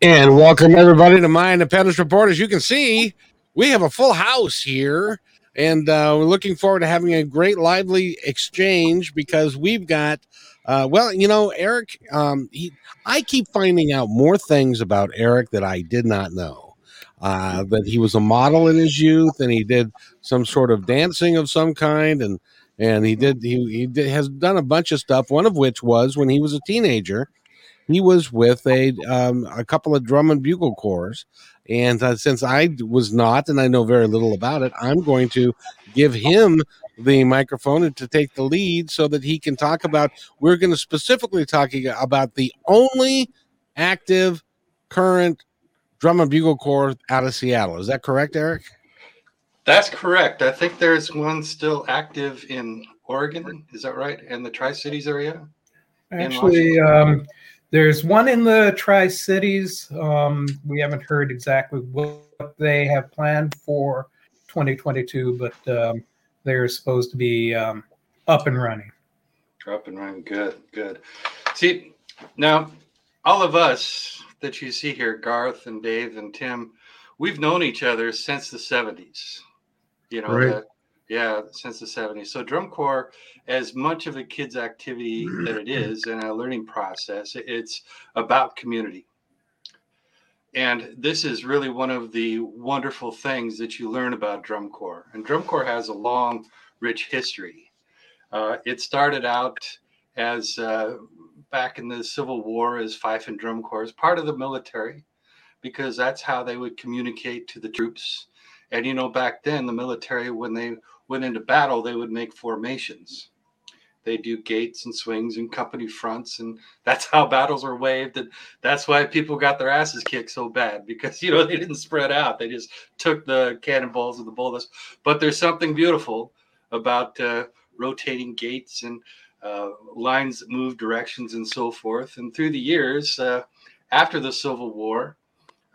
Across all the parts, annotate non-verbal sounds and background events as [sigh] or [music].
And welcome everybody to my Independence Report. As you can see, we have a full house here, and uh, we're looking forward to having a great, lively exchange because we've got, uh, well, you know, Eric. Um, he, I keep finding out more things about Eric that I did not know. Uh, that he was a model in his youth, and he did some sort of dancing of some kind, and and he did he, he did, has done a bunch of stuff. One of which was when he was a teenager he was with a um, a couple of drum and bugle corps. And uh, since I was not, and I know very little about it, I'm going to give him the microphone to take the lead so that he can talk about. We're going to specifically talking about the only active current drum and bugle corps out of Seattle. Is that correct, Eric? That's correct. I think there's one still active in Oregon. Is that right? In the Tri Cities area? Actually, um, there's one in the Tri Cities. Um, we haven't heard exactly what they have planned for 2022, but um, they're supposed to be um, up and running. Up and running. Good, good. See, now, all of us that you see here, Garth and Dave and Tim, we've known each other since the 70s. You know, right. Yeah, since the 70s. So drum corps as much of a kid's activity that it is and a learning process, it's about community. And this is really one of the wonderful things that you learn about drum corps. And drum corps has a long, rich history. Uh, it started out as uh, back in the Civil War as fife and drum corps, part of the military, because that's how they would communicate to the troops. And you know, back then, the military, when they went into battle, they would make formations. They do gates and swings and company fronts and that's how battles are waved and that's why people got their asses kicked so bad because you know they didn't spread out. They just took the cannonballs and the bullets. But there's something beautiful about uh, rotating gates and uh, lines that move directions and so forth. And through the years uh, after the civil war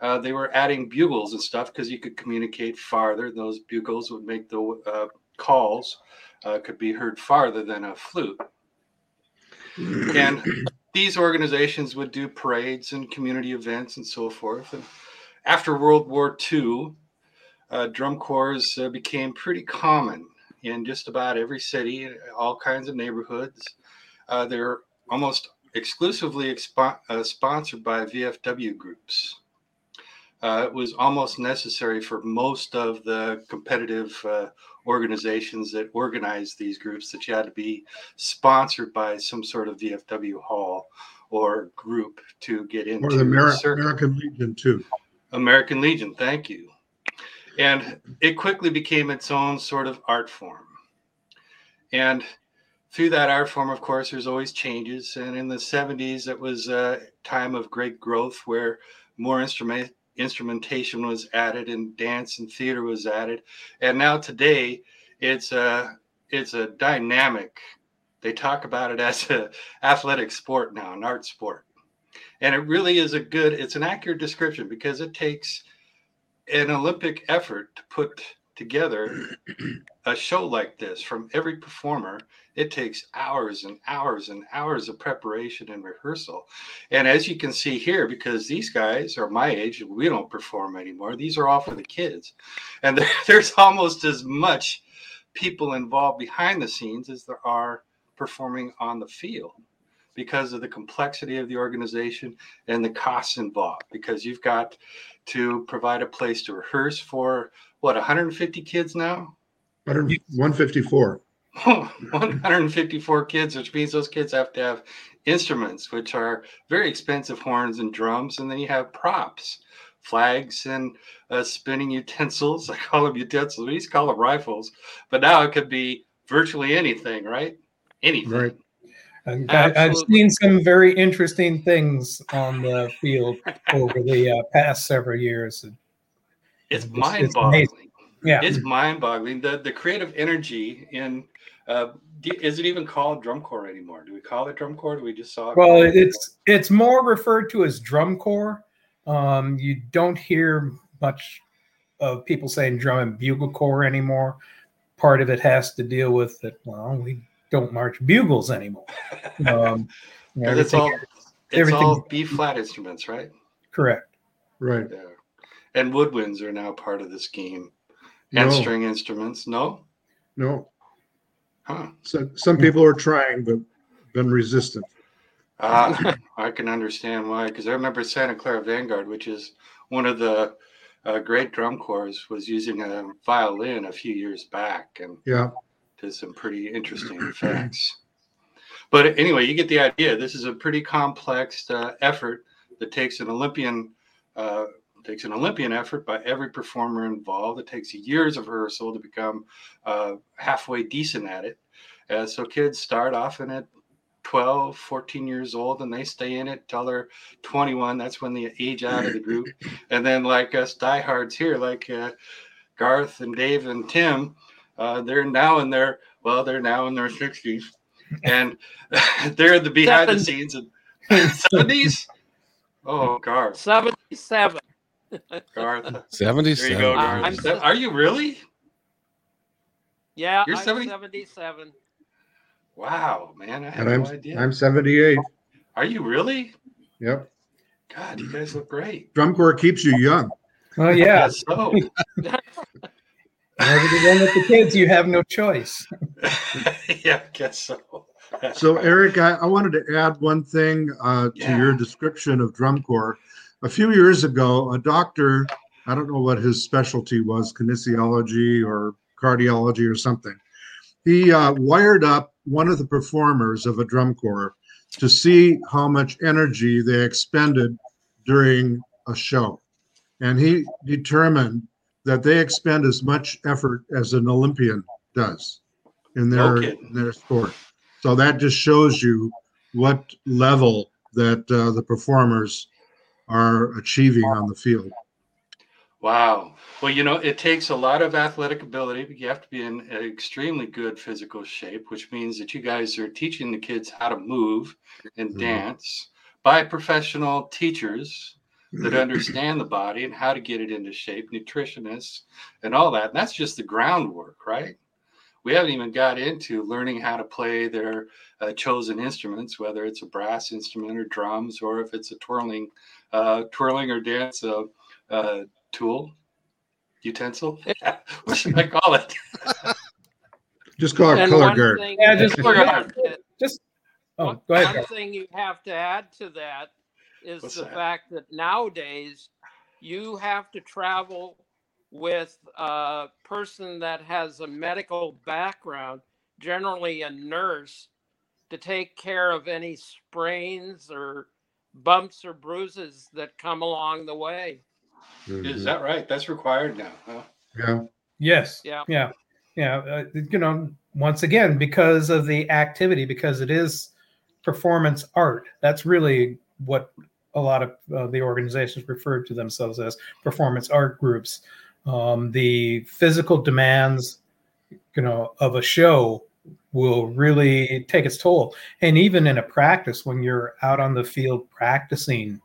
uh, they were adding bugles and stuff because you could communicate farther. Those bugles would make the uh, calls uh, could be heard farther than a flute. and these organizations would do parades and community events and so forth. And after World War II, uh, drum corps uh, became pretty common in just about every city, all kinds of neighborhoods. Uh, they're almost exclusively expo- uh, sponsored by VFW groups. Uh, it was almost necessary for most of the competitive uh, organizations that organize these groups that you had to be sponsored by some sort of VFW hall or group to get into. Or the Ameri- American Legion, too. American Legion, thank you. And it quickly became its own sort of art form. And through that art form, of course, there's always changes. And in the 70s, it was a time of great growth where more instrument instrumentation was added and dance and theater was added. And now today it's a it's a dynamic they talk about it as a athletic sport now an art sport. And it really is a good it's an accurate description because it takes an olympic effort to put together [clears throat] a show like this from every performer it takes hours and hours and hours of preparation and rehearsal. And as you can see here because these guys are my age we don't perform anymore. These are all for the kids. And [laughs] there's almost as much people involved behind the scenes as there are performing on the field because of the complexity of the organization and the costs involved. Because you've got to provide a place to rehearse for what 150 kids now? 154 [laughs] 154 kids which means those kids have to have instruments which are very expensive horns and drums and then you have props flags and uh, spinning utensils [laughs] i call them utensils we used to call them rifles but now it could be virtually anything right anything right I've seen some very interesting things on the field over the uh, past several years. It's, it's mind-boggling. Yeah, it's mind-boggling. The the creative energy in uh, is it even called drum corps anymore? Do we call it drum corps? Do we just saw it? Well, it's it's more referred to as drum corps. Um, you don't hear much of people saying drum and bugle corps anymore. Part of it has to deal with that. Well, we don't march bugles anymore. [laughs] Um, it's all it's all B flat instruments, right? Correct. Right. Yeah. And woodwinds are now part of the scheme, and no. string instruments. No. No. Huh. So some people are trying, but been resistant. Uh, I can understand why, because I remember Santa Clara Vanguard, which is one of the uh, great drum corps, was using a violin a few years back, and yeah, did some pretty interesting effects. But anyway, you get the idea. This is a pretty complex uh, effort that takes an Olympian uh, takes an Olympian effort by every performer involved. It takes years of rehearsal to become uh, halfway decent at it. Uh, so kids start off in it 12, 14 years old, and they stay in it till they're 21. That's when they age out of the group. [laughs] And then, like us diehards here, like uh, Garth and Dave and Tim, uh, they're now in their well, they're now in their 60s, and [laughs] they're the behind the scenes of [laughs] 70s. Oh, Garth. 77. Garth. 77. There you go, Garth. Uh, Are you really? Yeah, You're I'm 70? 77. Wow, man. I had and no I'm, idea. I'm 78. Are you really? Yep. God, you guys look great. Drum corps keeps you young. Oh, yeah. so. [laughs] Whenever you with the kids, you have no choice. [laughs] yeah, I guess so. so, Eric, I, I, wanted to add one thing uh, to yeah. your description of drum corps a few years ago, a doctor, I don't know what his specialty was, kinesiology or cardiology or something, he uh, wired up one of the performers of a drum corps to see how much energy they expended during a show. And he determined that they expend as much effort as an Olympian does in their, okay. in their sport. So that just shows you what level that uh, the performers are achieving on the field. Wow. Well, you know, it takes a lot of athletic ability, but you have to be in extremely good physical shape, which means that you guys are teaching the kids how to move and mm-hmm. dance by professional teachers that mm-hmm. understand the body and how to get it into shape, nutritionists and all that. And that's just the groundwork, right? We haven't even got into learning how to play their uh, chosen instruments, whether it's a brass instrument or drums, or if it's a twirling uh, twirling or dance uh, uh, tool, utensil. [laughs] what should I call it? [laughs] just call it color guard. Thing, yeah, just color guard. [laughs] Just oh, one, go ahead. One thing you have to add to that is What's the that? fact that nowadays you have to travel with a person that has a medical background, generally a nurse, to take care of any sprains or bumps or bruises that come along the way. Mm-hmm. Is that right? That's required now. Huh? Yeah. Yes. Yeah. Yeah. Yeah. Uh, you know, once again, because of the activity, because it is performance art, that's really what a lot of uh, the organizations refer to themselves as performance art groups. Um, the physical demands, you know, of a show will really take its toll. And even in a practice, when you're out on the field practicing,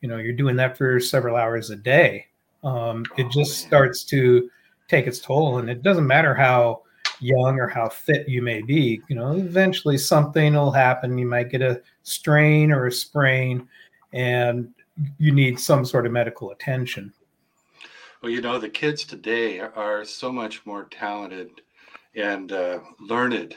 you know, you're doing that for several hours a day. Um, it just starts to take its toll. And it doesn't matter how young or how fit you may be, you know, eventually something will happen. You might get a strain or a sprain, and you need some sort of medical attention. Well, you know, the kids today are so much more talented and uh, learned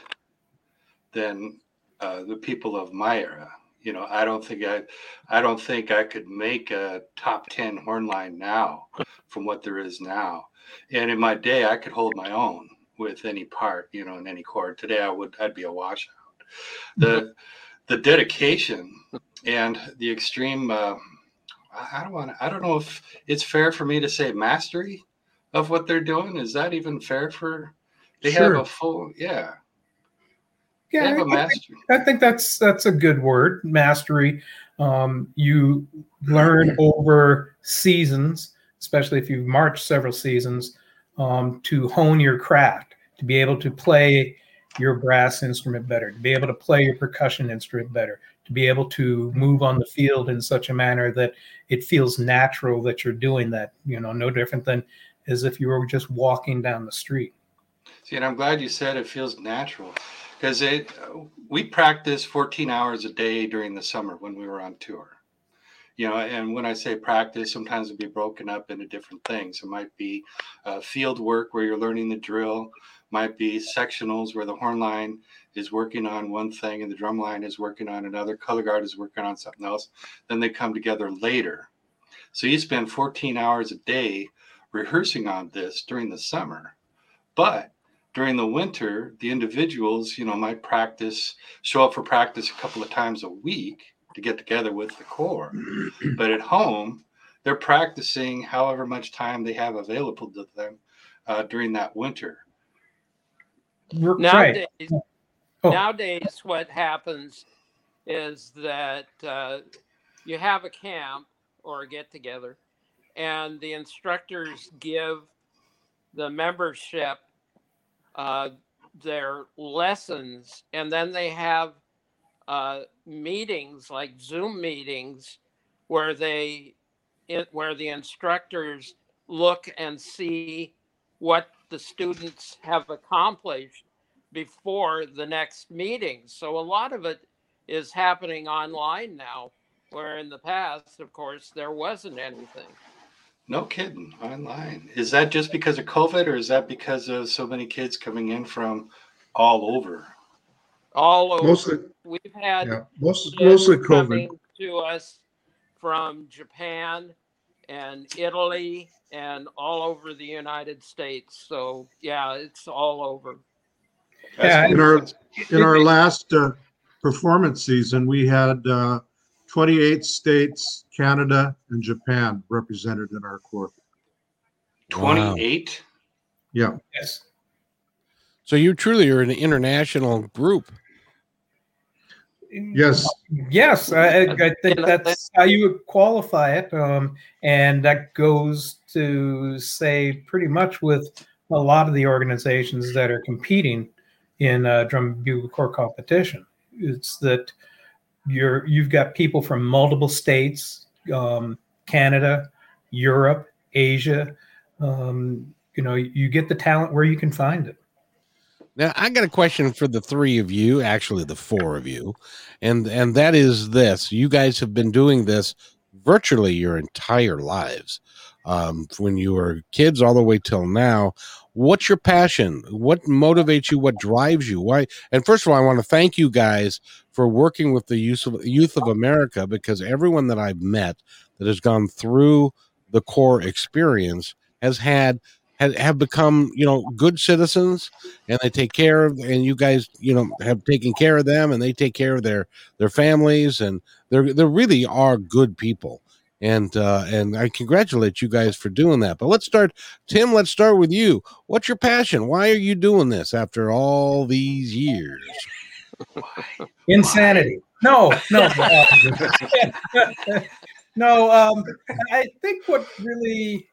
than uh, the people of my era. You know, I don't think I, I don't think I could make a top ten horn line now from what there is now. And in my day, I could hold my own with any part, you know, in any chord. Today, I would, I'd be a washout. The, the dedication and the extreme. Uh, I don't want. I don't know if it's fair for me to say mastery of what they're doing. Is that even fair for? They sure. have a full. Yeah Yeah, I think, I think, that's that's a good word, mastery. Um, you learn [clears throat] over seasons, especially if you've marched several seasons, um, to hone your craft, to be able to play your brass instrument better, to be able to play your percussion instrument better, to be able to move on the field in such a manner that it feels natural that you're doing that. You know, no different than as if you were just walking down the street. See, and I'm glad you said it feels natural because it we practice 14 hours a day during the summer when we were on tour. You know and when i say practice sometimes it'll be broken up into different things. It might be uh, field work where you're learning the drill might be sectionals where the horn line is working on one thing and the drum line is working on another color guard is working on something else then they come together later. So you spend 14 hours a day rehearsing on this during the summer but during the winter, the individuals, you know, might practice, show up for practice a couple of times a week to get together with the corps. [clears throat] but at home, they're practicing however much time they have available to them uh, during that winter. Nowadays, oh. nowadays, what happens is that uh, you have a camp or a get together, and the instructors give the membership uh, their lessons, and then they have uh, meetings like Zoom meetings where they it, where the instructors look and see what the students have accomplished before the next meeting. So a lot of it is happening online now, where in the past, of course, there wasn't anything. No kidding, online. Is that just because of COVID, or is that because of so many kids coming in from all over? All over. Mostly, We've had yeah, most, mostly COVID. coming to us from Japan and Italy and all over the United States. So yeah, it's all over. Yeah, in our in our last uh, performance season, we had uh, 28 states, Canada, and Japan represented in our corps. 28? Yeah. Yes. So you truly are an international group. Yes. Yes, I, I think that's how you would qualify it. Um, and that goes to say pretty much with a lot of the organizations that are competing in uh, drum bugle corps competition. It's that you're you've got people from multiple states, um, Canada, Europe, Asia. Um, you know, you get the talent where you can find it. Now, I got a question for the three of you, actually the four of you, and and that is this: you guys have been doing this virtually your entire lives, um, when you were kids all the way till now. What's your passion? What motivates you? What drives you? Why? And first of all, I want to thank you guys for working with the youth of, youth of America because everyone that I've met that has gone through the corps experience has had have, become you know good citizens and they take care of and you guys you know have taken care of them and they take care of their their families and they're they really are good people and uh and i congratulate you guys for doing that but let's start tim let's start with you what's your passion why are you doing this after all these years [laughs] Insanity. No, no. [laughs] no, um, I think what really,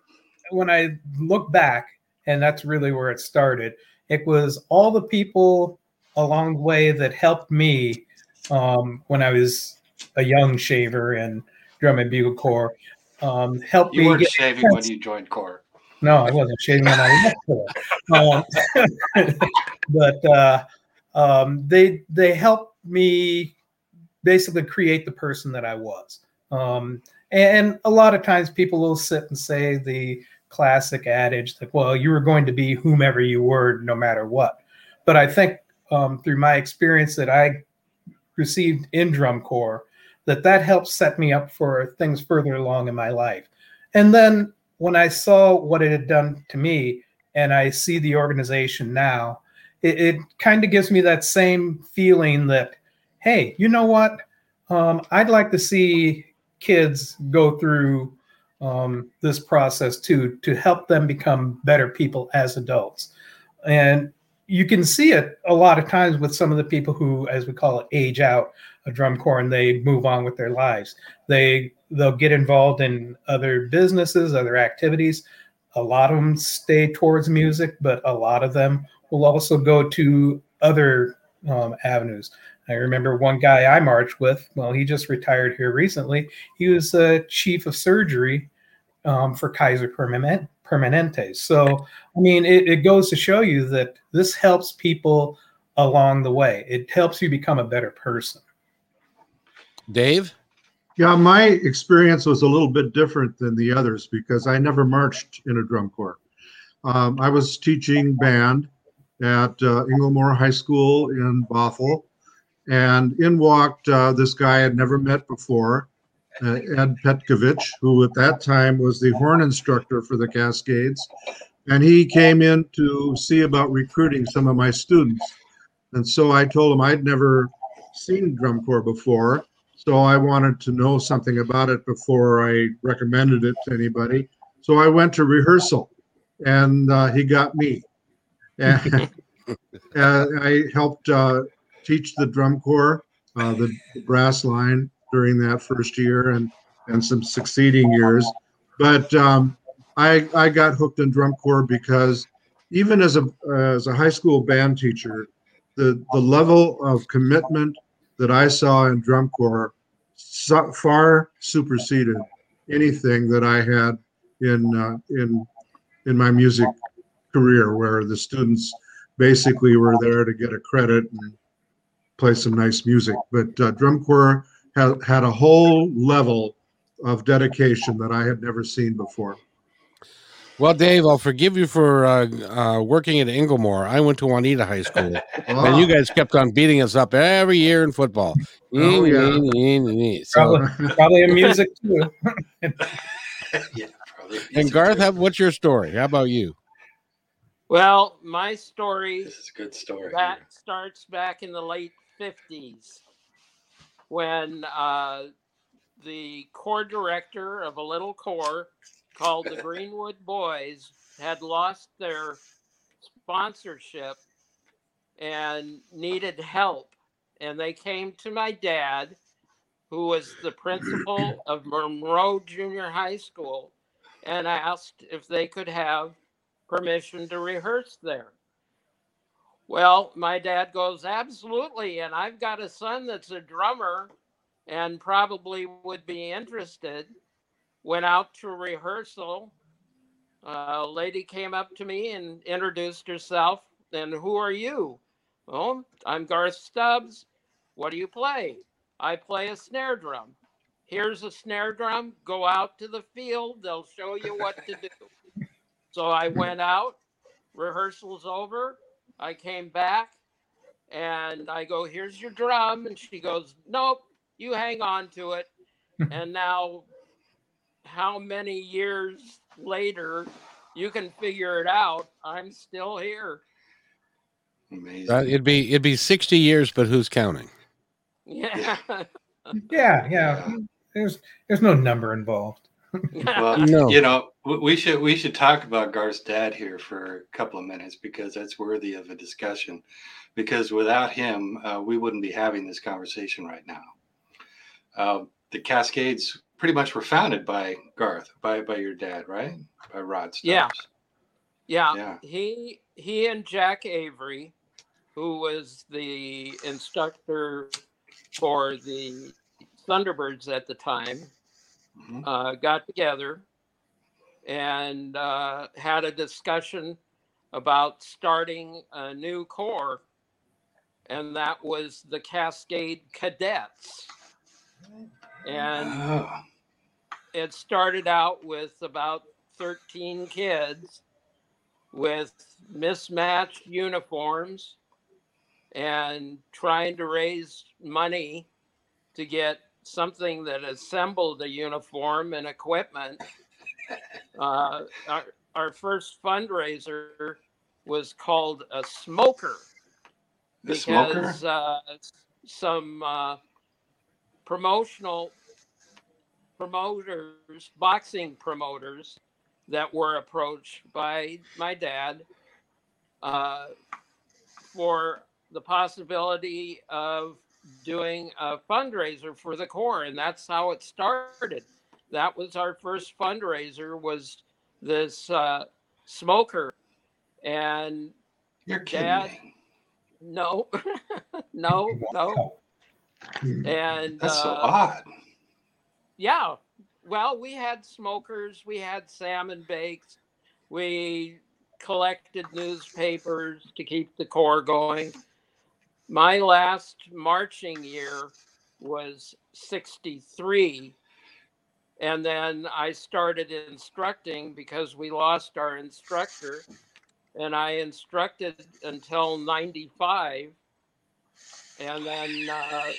when I look back, and that's really where it started, it was all the people along the way that helped me um, when I was a young shaver and drum and bugle corps. Um, helped you me. You weren't shaving when [laughs] you joined corps. No, I wasn't shaving when I left. Um, [laughs] but uh, um, they they helped me basically create the person that I was. Um, and a lot of times people will sit and say the classic adage that, well, you were going to be whomever you were no matter what. But I think um, through my experience that I received in drum corps, that that helped set me up for things further along in my life. And then when I saw what it had done to me, and I see the organization now, it, it kind of gives me that same feeling that, hey, you know what? Um, I'd like to see kids go through um, this process too to help them become better people as adults. And you can see it a lot of times with some of the people who, as we call it, age out a drum corps and they move on with their lives. They they'll get involved in other businesses, other activities. A lot of them stay towards music, but a lot of them will also go to other um, avenues. I remember one guy I marched with. Well, he just retired here recently. He was the chief of surgery um, for Kaiser Permanente. Permanente. So, I mean, it, it goes to show you that this helps people along the way. It helps you become a better person. Dave? Yeah, my experience was a little bit different than the others because I never marched in a drum corps. Um, I was teaching band at uh, Inglemoor High School in Bothell, and in walked uh, this guy I'd never met before, uh, Ed Petkovich, who at that time was the horn instructor for the Cascades, and he came in to see about recruiting some of my students. And so I told him I'd never seen drum corps before, so I wanted to know something about it before I recommended it to anybody. So I went to rehearsal, and uh, he got me. [laughs] And I helped uh, teach the drum corps, uh, the, the, brass line during that first year and and some succeeding years. But um, I I got hooked in drum corps because even as a as a high school band teacher, the the level of commitment that I saw in drum corps so, far superseded anything that I had in uh, in in my music career, where the students basically were there to get a credit and play some nice music. But uh, drum corps had had a whole level of dedication that I had never seen before. Well, Dave, I'll forgive you for uh, uh, working at Inglemoor. I went to Juanita High School, oh. [laughs] and you guys kept on beating us up every year in football. Oh, yeah. So, probably, probably in music too. [laughs] yeah, probably. And Garth, how, what's your story? How about you? Well, my story. This is a good story. That here. starts back in the late fifties, when uh, the corps director of a little corps called the Greenwood Boys had lost their sponsorship and needed help. And they came to my dad, who was the principal [clears throat] of Monroe Junior High School, and asked if they could have permission to rehearse there. Well, my dad goes, Absolutely. And I've got a son that's a drummer and probably would be interested went out to rehearsal. A lady came up to me and introduced herself. And who are you? Well, I'm Garth Stubbs. What do you play? I play a snare drum. Here's a snare drum. Go out to the field. They'll show you what to do. so I went out. Rehearsal's over. I came back and I go, Here's your drum. And she goes, Nope, you hang on to it. [laughs] and now how many years later you can figure it out. I'm still here. Amazing. Uh, it'd be it'd be 60 years, but who's counting? Yeah. yeah, yeah. There's there's no number involved. well, [laughs] no. you know, we should we should talk about Garth's dad here for a couple of minutes because that's worthy of a discussion. Because without him, uh, we wouldn't be having this conversation right now. Uh, the Cascades pretty much were founded by Garth, by by your dad, right? By Rod Stubbs. Yeah. yeah. Yeah. He he and Jack Avery, who was the instructor for the Thunderbirds at the time, mm-hmm. uh, got together and uh, had a discussion about starting a new corps, and that was the Cascade Cadets. And oh it started out with about 13 kids with mismatched uniforms and trying to raise money to get something that assembled a uniform and equipment. Uh, our, our first fundraiser was called a smoker the because? Uh, some uh, promotional promoters, boxing promoters that were approached by my dad, uh, for the possibility of doing a fundraiser for the Corps, and that's how it started. That was our first fundraiser. Was this uh, smoker, and You're kidding Dad, me. no, [laughs] no, no, and That's so uh, odd. yeah. Well, we had smokers, we had salmon bakes, we collected newspapers to keep the Corps going. My last marching year was 63. And then I started instructing because we lost our instructor. And I instructed until 95. And then uh,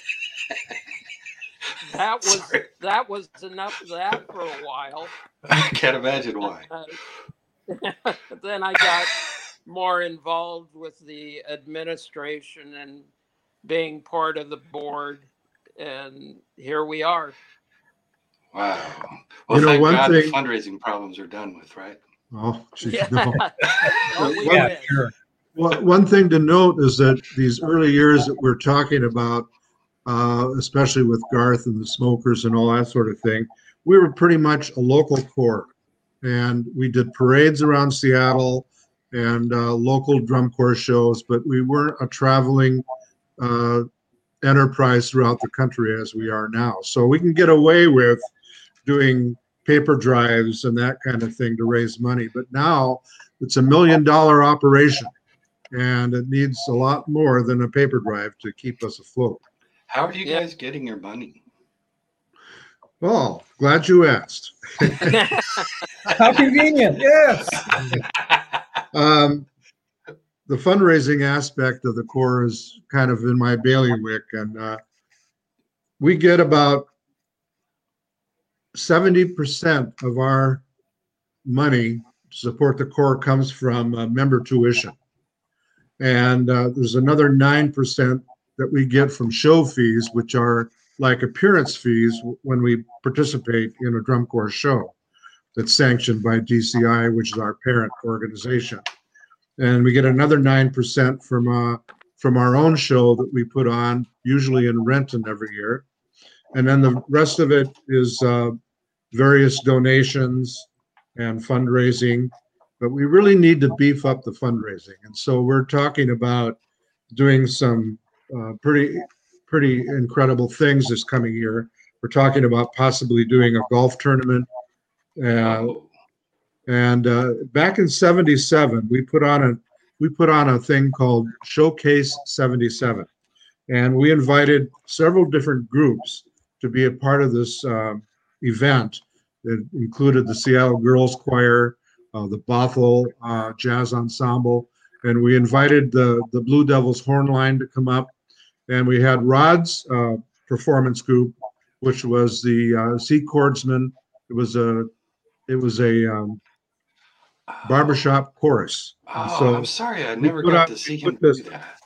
that was Sorry. that was enough of that for a while. I can't imagine why. Uh, [laughs] then I got more involved with the administration and being part of the board, and here we are. Wow. Well, You know, thank one God the fundraising problems are done with, right? Oh, gee, Yeah. [laughs] no. We Yeah, sure. Well, one thing to note is that these early years that we're talking about, uh, especially with Garth and the smokers and all that sort of thing, we were pretty much a local corps. And we did parades around Seattle and uh, local drum corps shows, but we weren't a traveling uh, enterprise throughout the country as we are now. So we can get away with doing paper drives and that kind of thing to raise money. But now it's a million dollar operation and it needs a lot more than a paper drive to keep us afloat. How are you Yeah. guys getting your money? Well, glad you asked. How convenient. Yes. [laughs] Um, the fundraising aspect of the Corps is kind of in my bailiwick, and uh, we get about 70% of our money to support the Corps comes from uh, member tuition. And uh, there's another 9% that we get from show fees, which are like appearance fees when we participate in a drum corps show that's sanctioned by DCI, which is our parent organization. And we get another 9% from, uh, from our own show that we put on, usually in Renton every year. And then the rest of it is uh, various donations and fundraising. But we really need to beef up the fundraising. And so we're talking about doing some uh, pretty, pretty incredible things this coming year. We're talking about possibly doing a golf tournament. Uh, and uh, back in '77, we put on a we put on a thing called Showcase '77, and we invited several different groups to be a part of this um, event. It included the Seattle Girls Choir, uh, the Bothell uh, Jazz Ensemble, and we invited the the Blue Devils Horn Line to come up, and we had Rod's uh, performance group, which was the uh, Sea Chordsmen. It was a it was a um, barbershop chorus. Oh, so, I'm sorry, I never got out- to see him this- do that.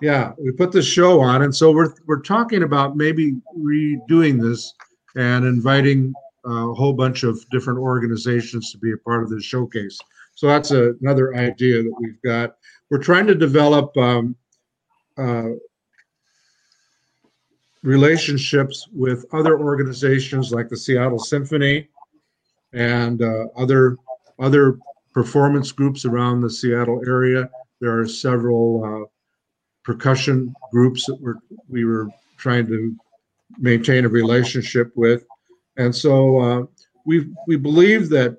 yeah, we put this show on, and so we're we're talking about maybe redoing this and inviting uh, a whole bunch of different organizations to be a part of this showcase. So that's a, another idea that we've got. We're trying to develop um, uh, relationships with other organizations like the Seattle Symphony and uh, other other performance groups around the Seattle area. There are several uh, percussion groups that we're, we were trying to maintain a relationship with. And so uh, we, we believe that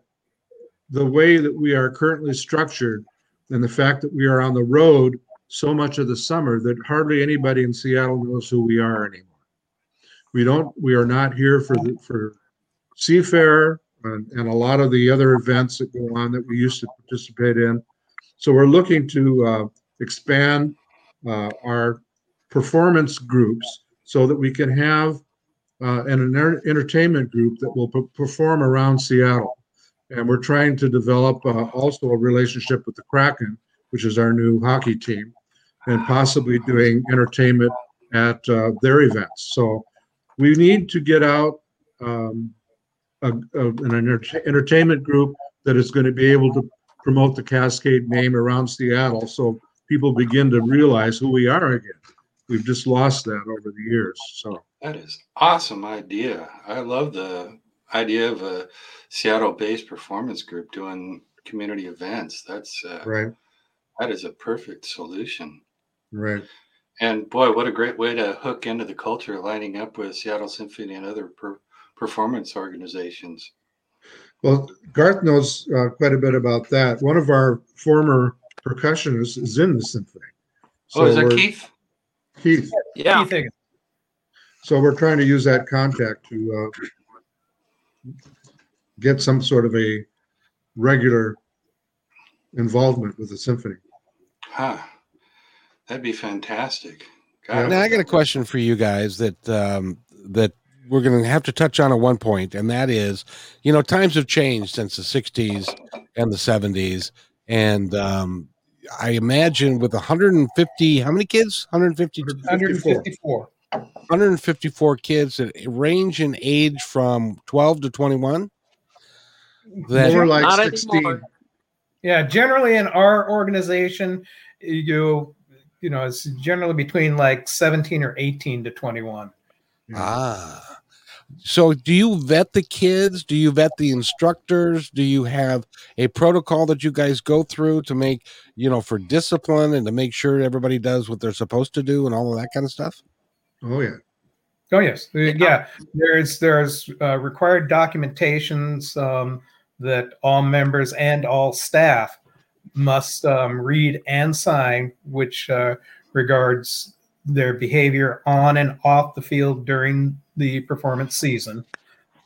the way that we are currently structured and the fact that we are on the road so much of the summer that hardly anybody in Seattle knows who we are anymore. We don't, we are not here for the, for Seafair and, and a lot of the other events that go on that we used to participate in. So we're looking to uh, expand uh, our performance groups so that we can have uh, and an enter- entertainment group that will p- perform around Seattle. And we're trying to develop uh, also a relationship with the Kraken, which is our new hockey team, and possibly doing entertainment at uh, their events. So we need to get out um, a, a, an enter- entertainment group that is going to be able to promote the Cascade name around Seattle. So people begin to realize who we are again. We've just lost that over the years. So that is awesome idea. I love the idea of a Seattle-based performance group doing community events. That's uh, right. That is a perfect solution. Right. And boy, what a great way to hook into the culture, lining up with Seattle Symphony and other per- performance organizations. Well, Garth knows uh, quite a bit about that. One of our former percussionists is in the symphony. So oh, is that Keith? Keith. Yeah. Keith so we're trying to use that contact to uh, get some sort of a regular involvement with the symphony. Huh. That'd be fantastic. God. Now I got a question for you guys that um, that we're going to have to touch on at one point, and that is, you know, times have changed since the '60s and the '70s, and um, I imagine with 150, how many kids? 150, 154. 154 kids that range in age from 12 to 21. That, More like 16. Anymore. Yeah, generally in our organization, you you know, it's generally between like 17 or 18 to 21. Ah. So, do you vet the kids? Do you vet the instructors? Do you have a protocol that you guys go through to make, you know, for discipline and to make sure everybody does what they're supposed to do and all of that kind of stuff? Oh yeah. Oh yes, yeah. There's there's uh, required documentations um, that all members and all staff must um, read and sign, which uh, regards their behavior on and off the field during the performance season.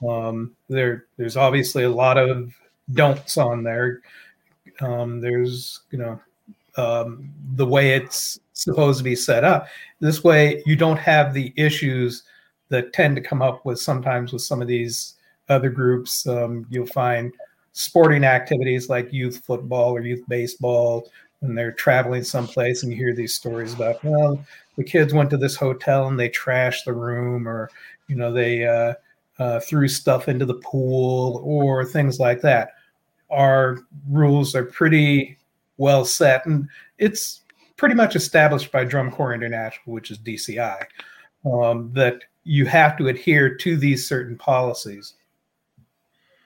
Um, there, there's obviously a lot of don'ts on there. Um, there's, you know, um, the way it's supposed to be set up. This way, you don't have the issues that tend to come up with sometimes with some of these other groups. Um, you'll find sporting activities like youth football or youth baseball and they're traveling someplace and you hear these stories about well the kids went to this hotel and they trashed the room or you know they uh, uh, threw stuff into the pool or things like that our rules are pretty well set and it's pretty much established by drum corps international which is dci um, that you have to adhere to these certain policies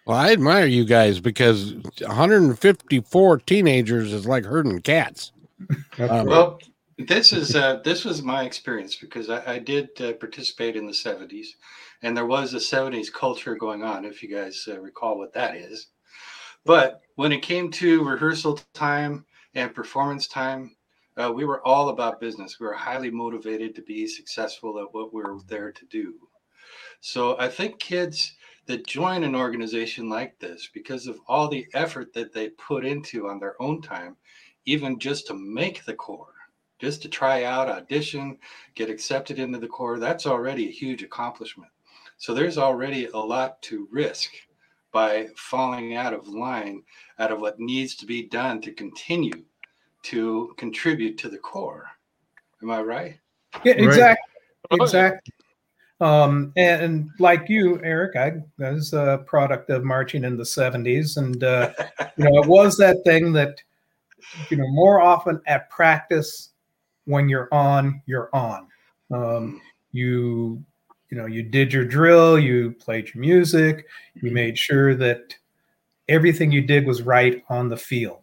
well, I admire you guys because 154 teenagers is like herding cats. Um, well, this is uh, this was my experience because I, I did uh, participate in the 70s, and there was a 70s culture going on. If you guys uh, recall what that is, but when it came to rehearsal time and performance time, uh, we were all about business. We were highly motivated to be successful at what we were there to do. So I think kids that join an organization like this because of all the effort that they put into on their own time, even just to make the corps, just to try out, audition, get accepted into the corps, that's already a huge accomplishment. So there's already a lot to risk by falling out of line out of what needs to be done to continue to contribute to the corps. Am I right? Yeah, exactly. Right. Exactly. Um, and, and, like you, Eric, I, was a product of marching in the 70s. And, uh, you know, it was that thing that, you know, more often at practice, when you're on, you're on. Um, you, you know, you did your drill, you played your music, you made sure that everything you did was right on the field.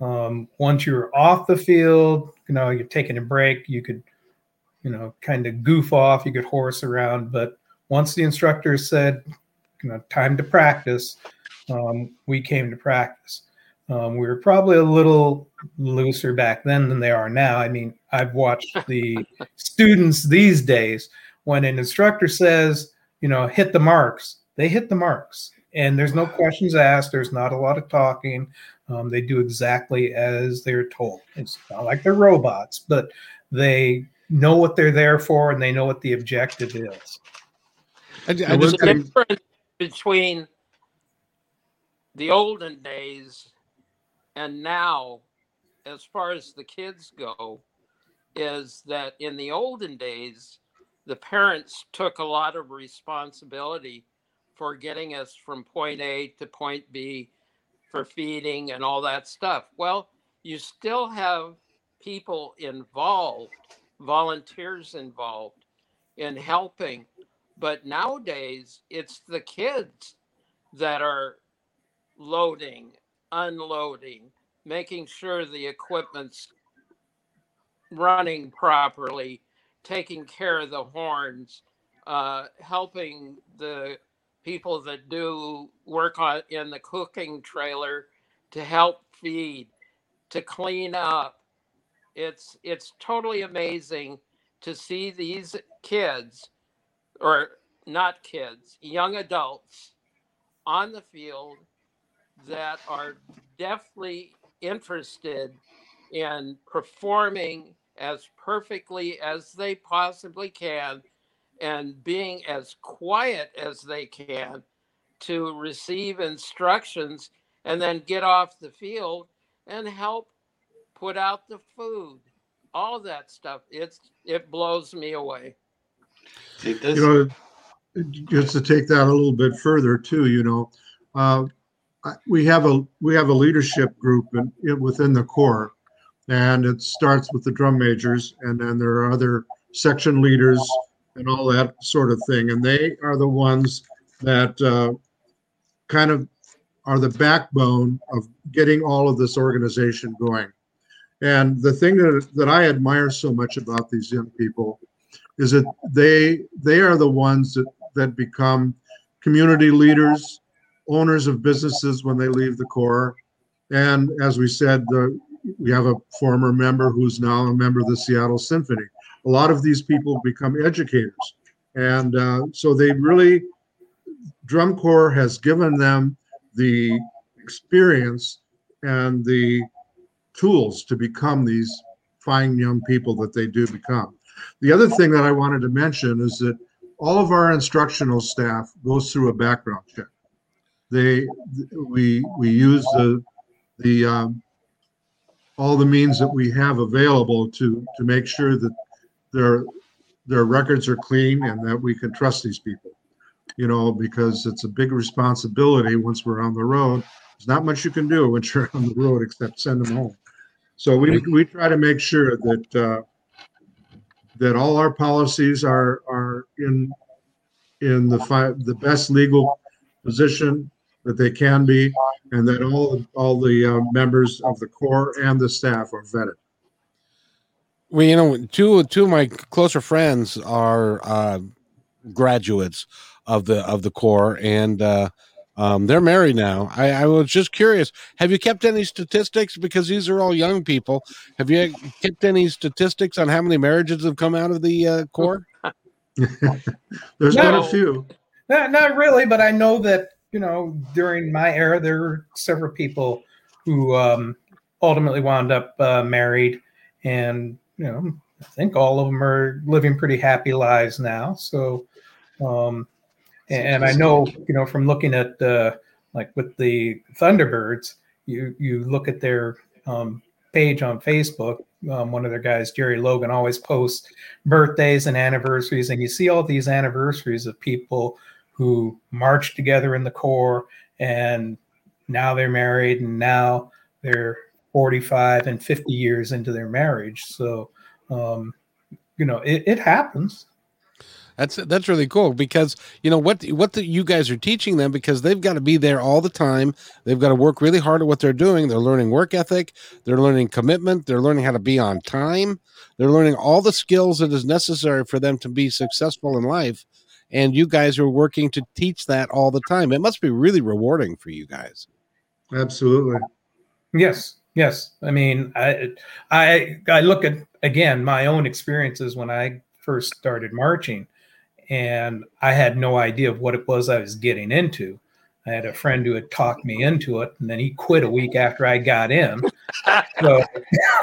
Um, once you're off the field, you know, you're taking a break, you could – you know, kind of goof off. You could horse around, but once the instructor said, you know, time to practice, um, we came to practice. Um, we were probably a little looser back then than they are now. I mean, I've watched [laughs] the students these days when an instructor says, you know, hit the marks, they hit the marks. And there's no questions asked. There's not a lot of talking. Um, they do exactly as they're told. It's not like they're robots, but they know what they're there for and they know what the objective is. I, I the difference between the olden days and now, as far as the kids go, is that in the olden days, the parents took a lot of responsibility for getting us from point A to point B for feeding and all that stuff. Well, you still have people involved, volunteers involved in helping. But nowadays, it's the kids that are loading, unloading, making sure the equipment's running properly, taking care of the horns, uh, helping the people that do work on in the cooking trailer to help feed, to clean up. It's it's totally amazing to see these kids or not kids, young adults on the field that are definitely interested in performing as perfectly as they possibly can and being as quiet as they can to receive instructions and then get off the field and help put out the food. All that stuff it's it blows me away. You know just to take that a little bit further too you know uh, we have a we have a leadership group in, within the corps and it starts with the drum majors and then there are other section leaders and all that sort of thing. And they are the ones that uh, kind of are the backbone of getting all of this organization going. And the thing that, that i admire so much about these young people is that they they are the ones that, that become community leaders owners of businesses when they leave the corps and as we said the we have a former member who's now a member of the Seattle Symphony. A lot of these people become educators. And uh, so they really, Drum Corps has given them the experience and the tools to become these fine young people that they do become. The other thing that I wanted to mention is that all of our instructional staff goes through a background check. They, we, we use the, the um, all the means that we have available to to make sure that their their records are clean and that we can trust these people you know because it's a big responsibility once we're on the road. There's not much you can do when you're [laughs] on the road except send them home. So we we try to make sure that uh, that all our policies are are in in the fi- the best legal position that they can be, and that all all the uh, members of the corps and the staff are vetted. Well, you know, two two of my closer friends are uh, graduates of the of the corps, and uh, um, they're married now. I, I, was just curious: have you kept any statistics? Because these are all young people. Have you kept any statistics on how many marriages have come out of the uh, corps? [laughs] [laughs] There's no, been a few. Not, not really, but I know that you know, during my era, there were several people who um, ultimately wound up uh, married, and you know, I think all of them are living pretty happy lives now. So, um, and, I know, you know, from looking at uh, like with the Thunderbirds, you you look at their um, page on Facebook. Um, one of their guys, Jerry Logan, always posts birthdays and anniversaries, and you see all these anniversaries of people who marched together in the corps and now they're married and now they're 45 and 50 years into their marriage so um, you know it, it happens that's that's really cool because you know what what the, you guys are teaching them because they've got to be there all the time. They've got to work really hard at what they're doing. They're learning work ethic. They're learning commitment. They're learning how to be on time. They're learning all the skills that is necessary for them to be successful in life and you guys are working to teach that all the time. It must be really rewarding for you guys. Absolutely. Yes. Yes. I mean, I I I look at again my own experiences when I first started marching and I had no idea of what it was I was getting into. I had a friend who had talked me into it, and then he quit a week after I got in. [laughs] so,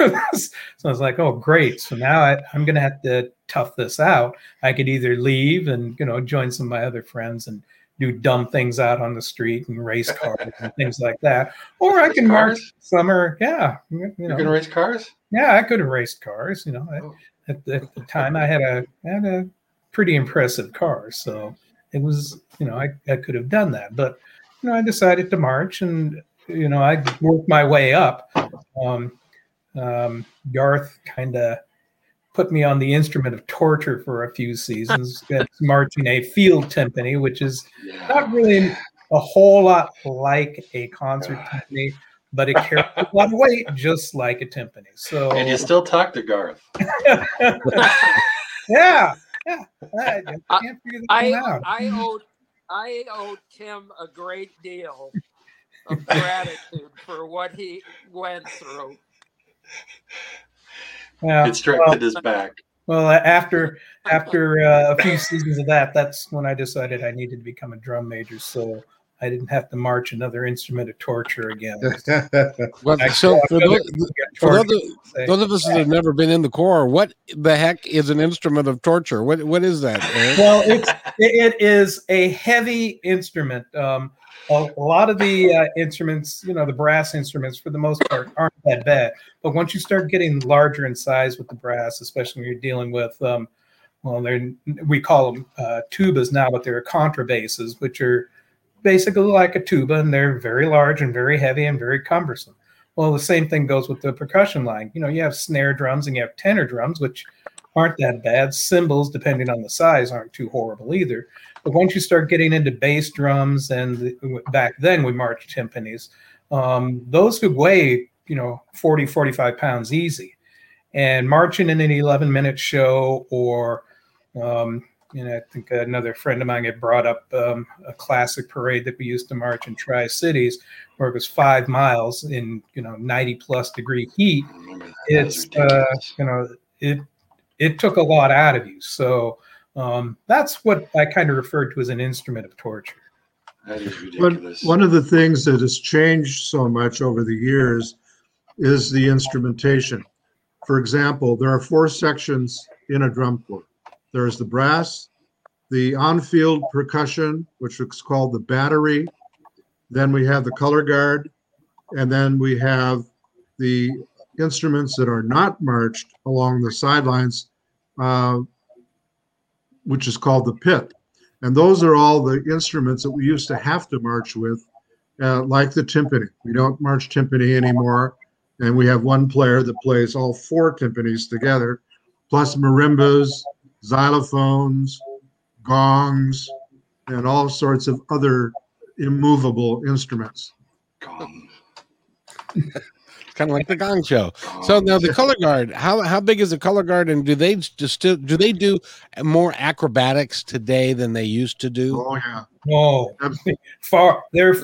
[laughs] so I was like, "Oh, great! So now I, am going to have to tough this out. I could either leave and you know join some of my other friends and do dumb things out on the street and race [laughs] cars and things like that, or I can march summer. Yeah, you, know, you can race cars. Yeah, I could have raced cars. You know, oh. at, at, the time I had a I had a pretty impressive car, so it was you know I, I could have done that, but you know I decided to march and you know I worked my way up. Um, um, Garth kind of put me on the instrument of torture for a few seasons, [laughs] marching a field timpani, which is not really a whole lot like a concert God. timpani, but it carries a lot of weight, just like a timpani. So, and you still talk to Garth. [laughs] yeah, yeah. I, I can't figure this I, out. I owe, I owe Tim a great deal of gratitude for what he went through. Yeah, it strengthened well, his back. Well, after after uh, a few seasons of that, that's when I decided I needed to become a drum major. So I didn't have to march another instrument of torture again. [laughs] well, so for those, for those, of, those of us that have never been in the Corps, what the heck is an instrument of torture? What what is that? Eric? Well, it's it is a heavy instrument. Um, a, a, lot of the uh, instruments, you know, the brass instruments for the most part aren't that bad. But once you start getting larger in size with the brass, especially when you're dealing with, um, well, they're we call them uh, tubas now, but they're contrabasses, which are basically like a tuba and they're very large and very heavy and very cumbersome. Well, the same thing goes with the percussion line. You know, you have snare drums and you have tenor drums, which aren't that bad. Cymbals, depending on the size, aren't too horrible either. But once you start getting into bass drums, and the, back then we marched timpanis, um, those could weigh, you know, 40, 45 pounds easy. And marching in an 11 minute show or um, and I think another friend of mine had brought up um, a classic parade that we used to march in Tri Cities, where it was five miles in you know 90 plus degree heat. It's uh, you know it it took a lot out of you. So um, that's what I kind of referred to as an instrument of torture. That is ridiculous. One, one of the things that has changed so much over the years is the instrumentation. For example, there are four sections in a drum corps there's the brass, the on-field percussion, which is called the battery. Then we have the color guard, and then we have the instruments that are not marched along the sidelines, uh, which is called the pit. And those are all the instruments that we used to have to march with, uh, like the timpani. We don't march timpani anymore. And we have one player that plays all four timpanis together, plus marimbas, xylophones, gongs, and all sorts of other immovable instruments. Gong. kind of like the gong show. So now the color guard, how how big is the color guard, and do they just still do they do more acrobatics today than they used to do? Oh yeah. Oh, [laughs] far they're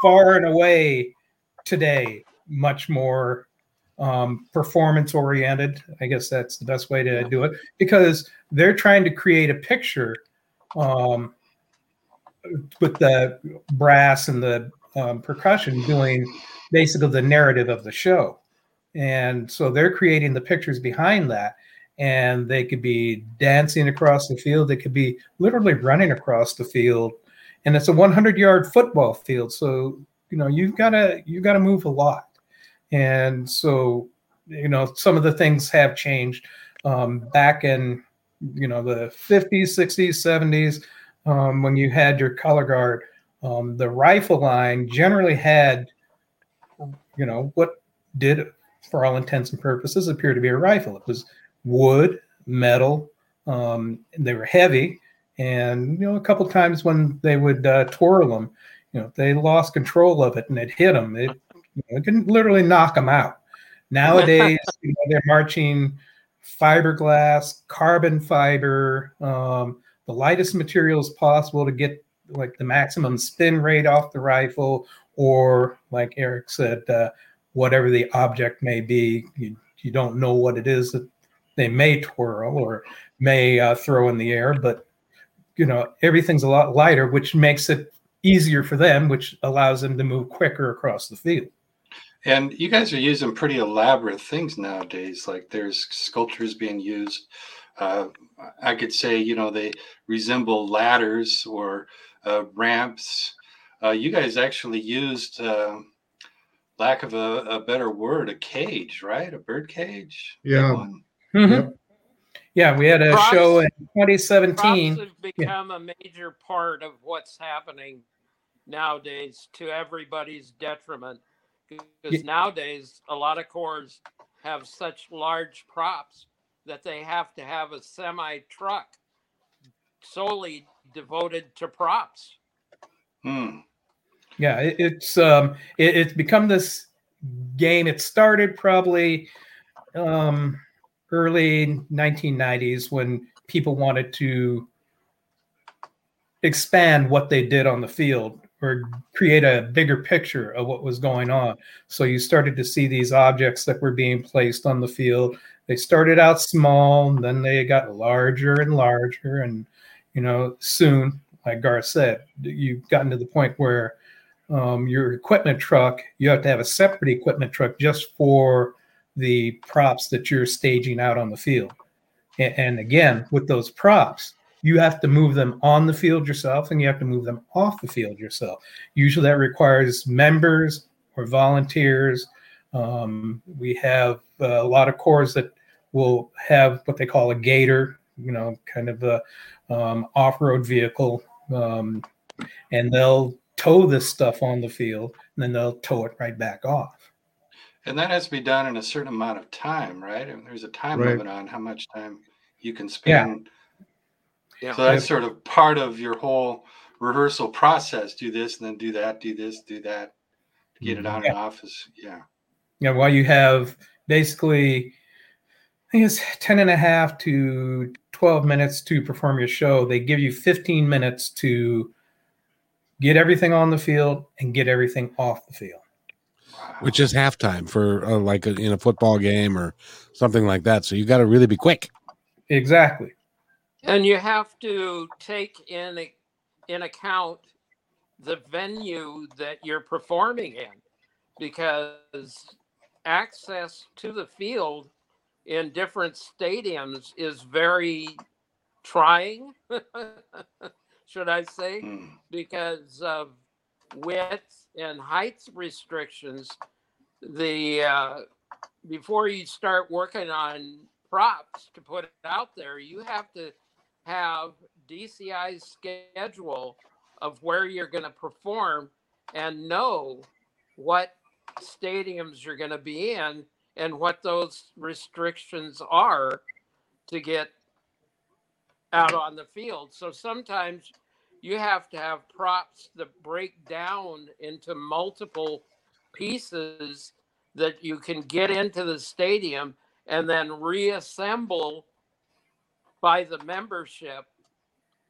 far and away today much more um, performance oriented. I guess that's the best way to do it because they're trying to create a picture um, with the brass and the um, percussion doing basically the narrative of the show. And so they're creating the pictures behind that. And they could be dancing across the field. They could be literally running across the field. And it's a 100 yard football field. So, you know, you've got to, you've got to move a lot and so you know some of the things have changed. Um, back in you know the 50s 60s 70s um, when you had your color guard um, the rifle line generally had you know what did for all intents and purposes appear to be a rifle. It was wood metal um, they were heavy. And you know a couple times when they would uh, twirl them you know they lost control of it and it hit them. It it can literally knock them out. Nowadays, [laughs] you know, they're marching fiberglass, carbon fiber, um, the lightest materials possible to get like the maximum spin rate off the rifle, or like Eric said, uh, whatever the object may be, you, you don't know what it is that they may twirl or may uh, throw in the air, but you know everything's a lot lighter, which makes it easier for them, which allows them to move quicker across the field. And you guys are using pretty elaborate things nowadays. Like there's sculptures being used. Uh, I could say, you know, they resemble ladders or uh, ramps. Uh, you guys actually used, uh, lack of a, a, better word, a cage, right? A bird cage. Yeah. Mm-hmm. Yeah, we had a props, show in 2017. Props have become yeah. a major part of what's happening nowadays to everybody's detriment because yeah. nowadays a lot of corps have such large props that they have to have a semi truck solely devoted to props. Hmm. Yeah, it, it's um, it, it's become this game. It started probably um, early 1990s when people wanted to expand what they did on the field or create a bigger picture of what was going on. So you started to see these objects that were being placed on the field. They started out small, and then they got larger and larger, and you know, soon, like Gar said, you've gotten to the point where um, your equipment truck, you have to have a separate equipment truck just for the props that you're staging out on the field. And, and again, with those props, you have to move them on the field yourself and you have to move them off the field yourself. Usually that requires members or volunteers. Um, we have uh, a lot of corps that will have what they call a gator, you know, kind of a um, off-road vehicle, um, and they'll tow this stuff on the field, and then they'll tow it right back off. And that has to be done in a certain amount of time, right? And there's a time right. limit on how much time you can spend. Yeah. So that's sort of part of your whole rehearsal process. Do this and then do that, do this, do that, get it on yeah. and off. Is, yeah. Yeah. While you have basically, I think it's 10 and a half to 12 minutes to perform your show, they give you 15 minutes to get everything on the field and get everything off the field which is halftime for uh, like a, in a football game or something like that so you got to really be quick exactly and you have to take in in account the venue that you're performing in because access to the field in different stadiums is very trying [laughs] should I say, mm. because of width and height restrictions. The uh, before you start working on props to put it out there, you have to have DCI's schedule of where you're going to perform and know what stadiums you're going to be in and what those restrictions are to get out on the field. So sometimes you have to have props that break down into multiple pieces that you can get into the stadium and then reassemble by the membership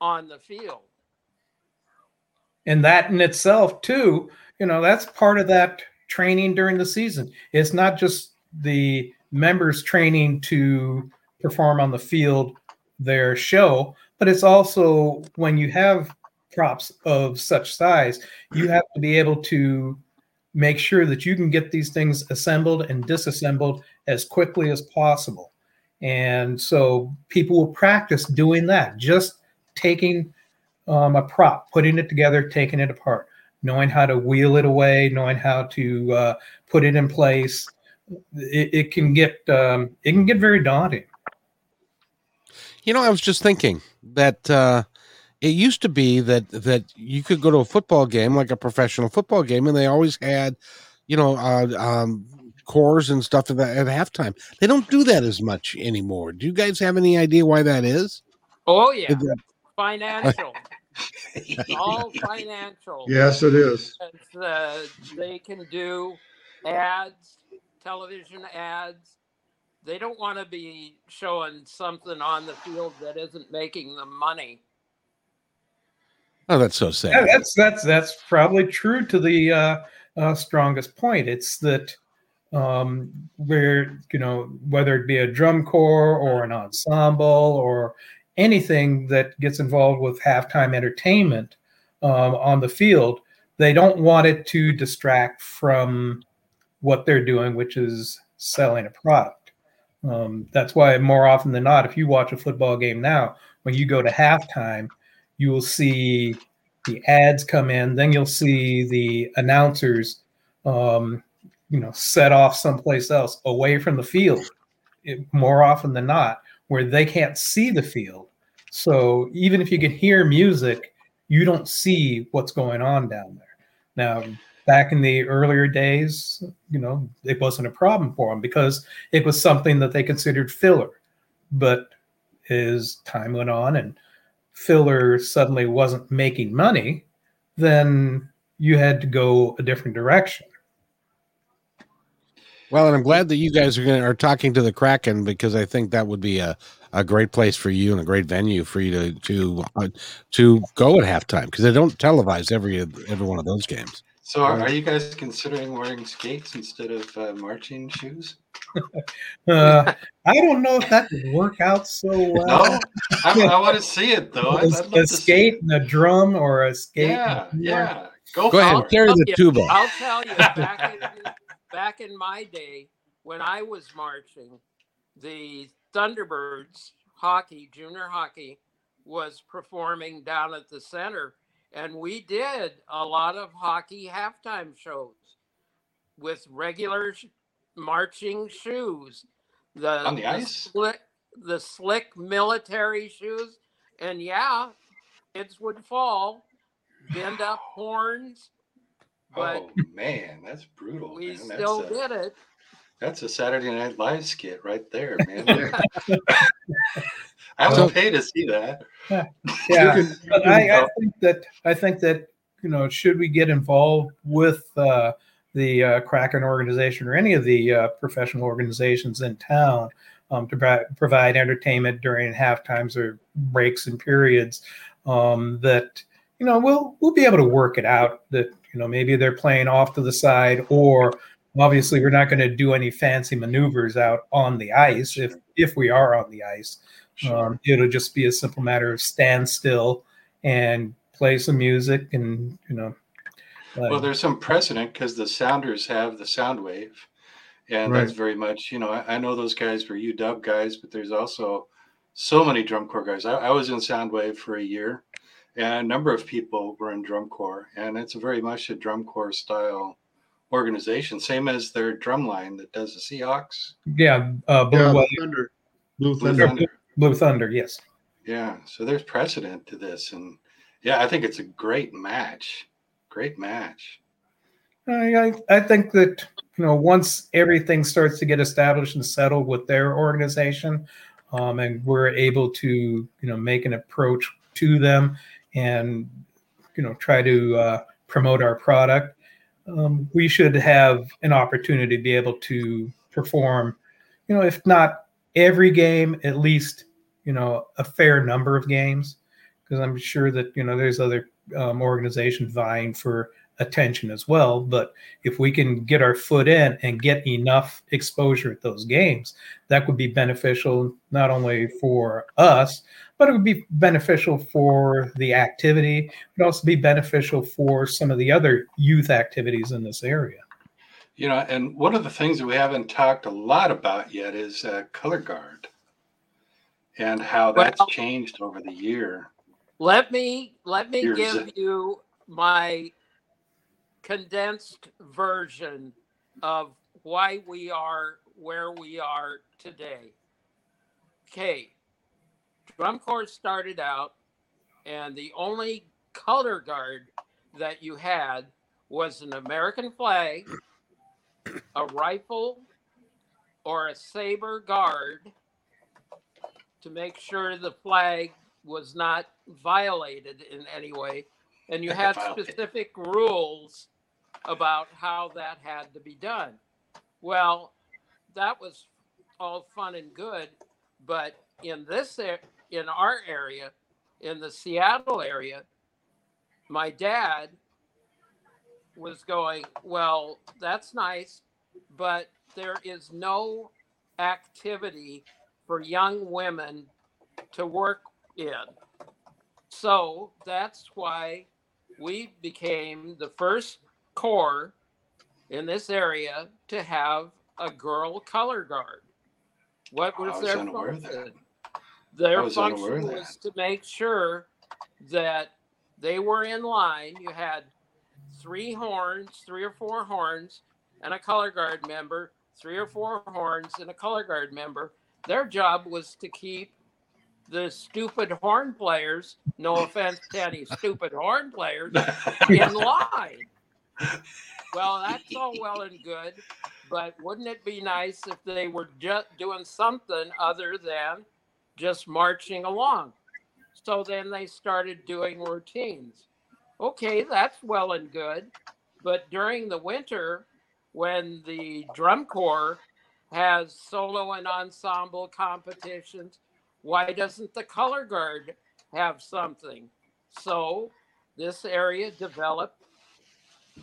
on the field. And that in itself, too, you know, that's part of that training during the season. It's not just the members training to perform on the field their show, but it's also when you have props of such size, you have to be able to make sure that you can get these things assembled and disassembled as quickly as possible. And so people will practice doing that, just taking um, a prop, putting it together, taking it apart, knowing how to wheel it away, knowing how to uh, put it in place. It, it can get um, it can get very daunting. You know, I was just thinking that uh, it used to be that that you could go to a football game, like a professional football game, and they always had, you know, uh, um, corps and stuff at, at halftime. They don't do that as much anymore. Do you guys have any idea why that is? Oh yeah, financial. [laughs] all financial. Yes, it is. Uh, they can do ads, television ads, they don't want to be showing something on the field that isn't making them money. Oh, that's so sad. Yeah, that's that's that's probably true to the uh, uh, strongest point. It's that um, where you know whether it be a drum corps or an ensemble or anything that gets involved with halftime entertainment um, on the field, they don't want it to distract from what they're doing, which is selling a product. Um, that's why more often than not, if you watch a football game now, when you go to halftime, you will see the ads come in, then you'll see the announcers, um, you know, set off someplace else away from the field. It, more often than not, where they can't see the field. So even if you can hear music, you don't see what's going on down there. Now, back in the earlier days, you know, it wasn't a problem for them because it was something that they considered filler. But as time went on and filler suddenly wasn't making money, then you had to go a different direction. Well, and I'm glad that you guys are going are talking to the Kraken because I think that would be a, a great place for you and a great venue for you to to uh, to go at halftime because they don't televise every every one of those games. So, are, are you guys considering wearing skates instead of uh, marching shoes? [laughs] uh, I don't know if that would work out so well. No, I, I want to see it though. A, a skate and a drum or a skate. Yeah, yeah. Go, Go ahead, carry the tuba. I'll tell you, back [laughs] in, back in my day when I was marching, the Thunderbirds hockey, junior hockey, was performing down at the center and we did a lot of hockey halftime shows with regular sh- marching shoes. The on the, the ice, slick, the slick military shoes, and yeah, kids would fall, bend up horns. But oh man, that's brutal. We man. still a, did it. That's a Saturday Night Live skit right there, [laughs] man. I would pay to see that. Yeah, [laughs] but I, I, think that I think that you know, should we get involved with uh, the uh, Kraken organization or any of the uh, professional organizations in town um, to pro- provide entertainment during half times or breaks and periods, um, that you know we'll we'll be able to work it out. That you know maybe they're playing off to the side or obviously we're not going to do any fancy maneuvers out on the ice if if we are on the ice Sure. Um, it'll just be a simple matter of stand still and play some music, and you know. well, there's some precedent because the Sounders have the sound wave, and right. that's very much you know I, I, know those guys were UW guys, but there's also so many drum corps guys. I, I was in Soundwave for a year, and a number of people were in drum corps, and it's very much a drum corps style organization, same as their drum line that does the Seahawks. Yeah, uh, Blue, yeah, Thunder. Blue Thunder. Blue Thunder. Blue Thunder, yes. Yeah, so there's precedent to this, and yeah, I think it's a great match. Great match. I, I think that you know once everything starts to get established and settled with their organization, um, and we're able to you know make an approach to them and you know try to uh, promote our product, um, we should have an opportunity to be able to perform, you know, if not every game, at least you know a fair number of games because I'm sure that you know there's other um, organizations vying for attention as well. But if we can get our foot in and get enough exposure at those games, that would be beneficial not only for us, but it would be beneficial for the activity. It would also be beneficial for some of the other youth activities in this area. You know, and one of the things that we haven't talked a lot about yet is uh, color guard and how that's well, changed over the year. Let me let me Years. give you my condensed version of why we are where we are today. Okay, drum corps started out, and the only color guard that you had was an American flag, a rifle, or a saber guard to make sure the flag was not violated in any way. And you had specific rules about how that had to be done. Well, that was all fun and good, but in this in our area, in the Seattle area, my dad was going, "Well, that's nice, but there is no activity for young women to work in. So that's why we became the first corps in this area to have a girl color guard. What was, function? Their function was to make sure that they were in line. You had three horns, three or four horns, and a color guard member, three or four horns, and a color guard member their job was to keep the stupid horn players, no offense to any [laughs] stupid horn players, [laughs] in line. well, that's all well and good, but wouldn't it be nice if they were just doing something other than just marching along? So then they started doing routines. Okay, that's well and good, but during the winter, when the drum corps has solo and ensemble competitions, why doesn't the color guard have something? So this area developed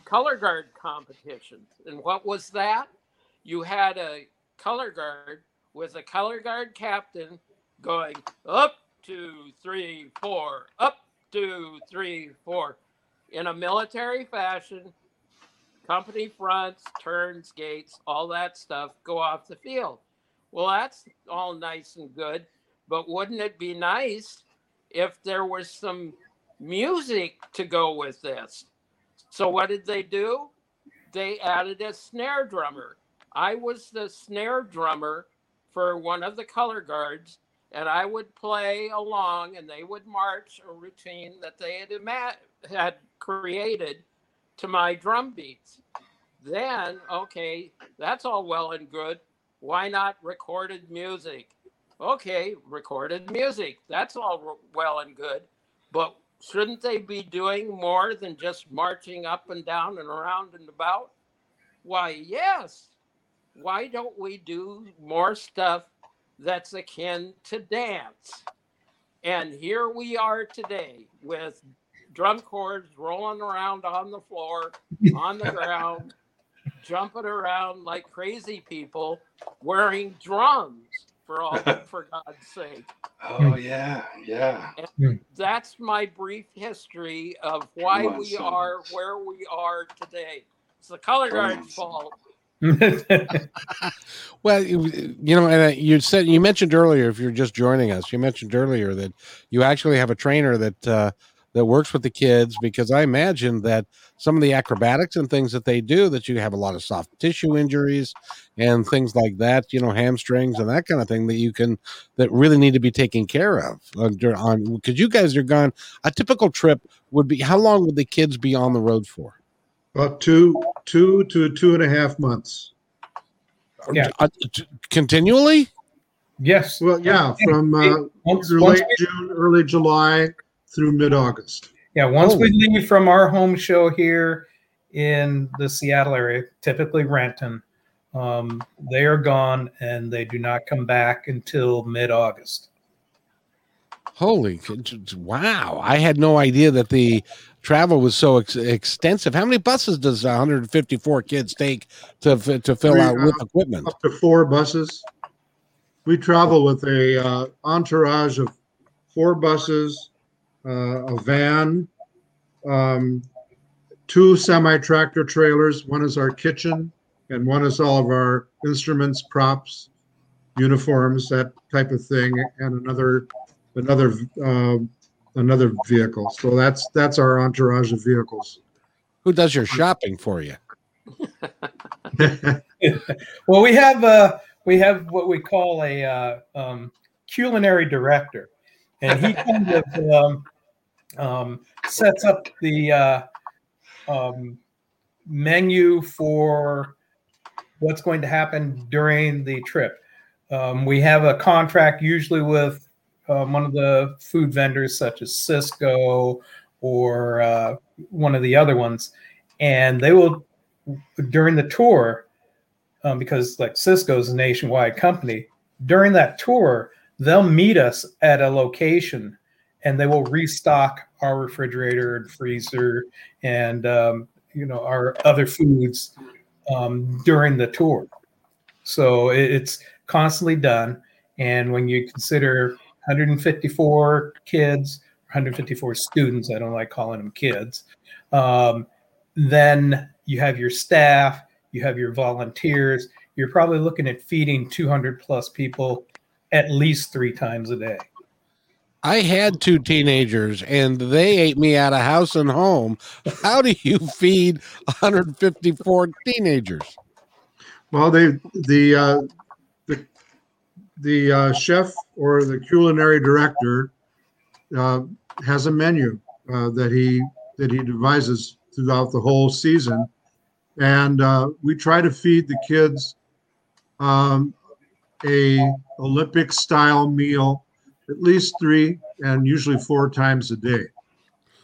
color guard competitions. And what was that? You had a color guard with a color guard captain going up, two, three, four, up, two, three, four, in a military fashion. Company fronts, turns, gates, all that stuff go off the field. Well, that's all nice and good, but wouldn't it be nice if there was some music to go with this? So what did they do? They added a snare drummer. I was the snare drummer for one of the color guards, and I would play along, and they would march a routine that they had ima- had created to my drum beats. Then, okay, that's all well and good. Why not recorded music? Okay, recorded music. That's all well and good. But shouldn't they be doing more than just marching up and down and around and about? Why, yes. Why don't we do more stuff that's akin to dance? And here we are today with drum corps rolling around on the floor, on the ground, jumping around like crazy people wearing drums for all [laughs] for God's sake. Oh yeah, yeah. And that's my brief history of why we are where we are today. It's the color guard's fault. [laughs] well, you, know, and uh, you said you mentioned earlier, if you're just joining us, you mentioned earlier that you actually have a trainer that uh, that works with the kids because I imagine that some of the acrobatics and things that they do that you have a lot of soft tissue injuries and things like that, you know, hamstrings and that kind of thing that you can that really need to be taken care of on because you guys are gone. A typical trip would be how long would the kids be on the road for? About two, two to two and a half months. Yeah, uh, continually. Yes. Well, yeah, from uh, once, late June, early July through mid August. Yeah, once oh. we leave from our home show here in the Seattle area, typically Renton, um, they are gone and they do not come back until mid August. Holy wow! I had no idea that the travel was so ex- extensive. How many buses does 154 kids take to to fill out with equipment? Up to four buses. We travel with a uh, entourage of four buses, uh, a van, um, two semi tractor trailers. One is our kitchen, and one is all of our instruments, props, uniforms, that type of thing, and another another uh, another vehicle. So that's that's our entourage of vehicles. Who does your shopping for you? [laughs] well, we have uh, we have what we call a uh, um, culinary director, and he kind of um, um, sets up the uh, um, menu for what's going to happen during the trip. Um, we have a contract usually with um, one of the food vendors, such as Sysco or uh, one of the other ones, and they will during the tour um, because like Sysco is a nationwide company. During that tour, they'll meet us at a location and they will restock our refrigerator and freezer and um, you know our other foods um, during the tour. So it's constantly done. And when you consider 154 kids, 154 students, I don't like calling them kids, um, then you have your staff, you have your volunteers. You're probably looking at feeding 200 plus people at least three times a day. I had two teenagers and they ate me out of house and home. How do you feed 154 teenagers? Well, they the uh, the the uh, chef or the culinary director uh, has a menu uh, that he that he devises throughout the whole season, and uh, we try to feed the kids um, a Olympic style meal at least three and usually four times a day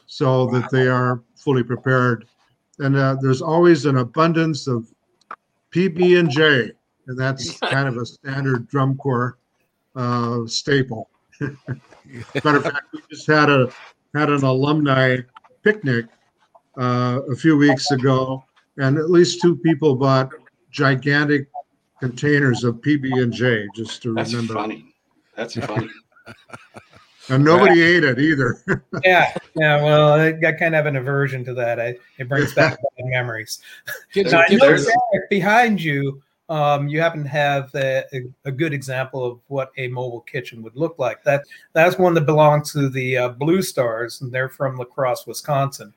so that they are fully prepared. And uh, there's always an abundance of pb and j and that's [laughs] kind of a standard drum corps uh, staple [laughs] matter of fact we just had a had an alumni picnic uh, a few weeks ago and at least two people bought gigantic containers of PB and J just to That's remember. funny. That's funny. [laughs] And nobody ate it either. yeah, yeah. Well, I got kind of an aversion to that. I, it brings back bad memories. Kids, Now, I know, behind you, um, you happen to have a, a, good example of what a mobile kitchen would look like. That that's one that belongs to the uh, Blue Stars, and they're from La Crosse, Wisconsin.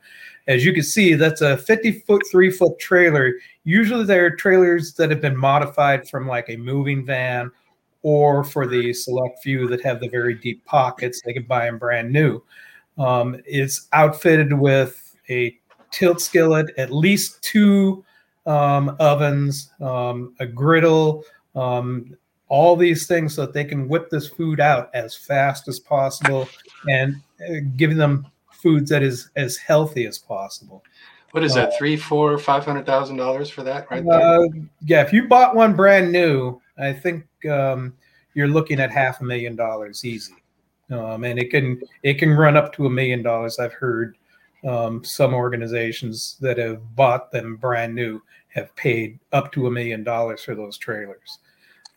As you can see, that's a 50 foot, three foot trailer. Usually, they're trailers that have been modified from like a moving van, or for the select few that have the very deep pockets, they can buy them brand new. Um, it's outfitted with a tilt skillet, at least two um, ovens, um, a griddle, um, all these things so that they can whip this food out as fast as possible and uh, giving them foods that is as healthy as possible. What is that? Three, four, five hundred thousand dollars for that, right there? Uh, yeah, if you bought one brand new, I think um, you're looking at half a million dollars easy, um, and it can it can run up to a million dollars. I've heard um, some organizations that have bought them brand new have paid up to a million dollars for those trailers.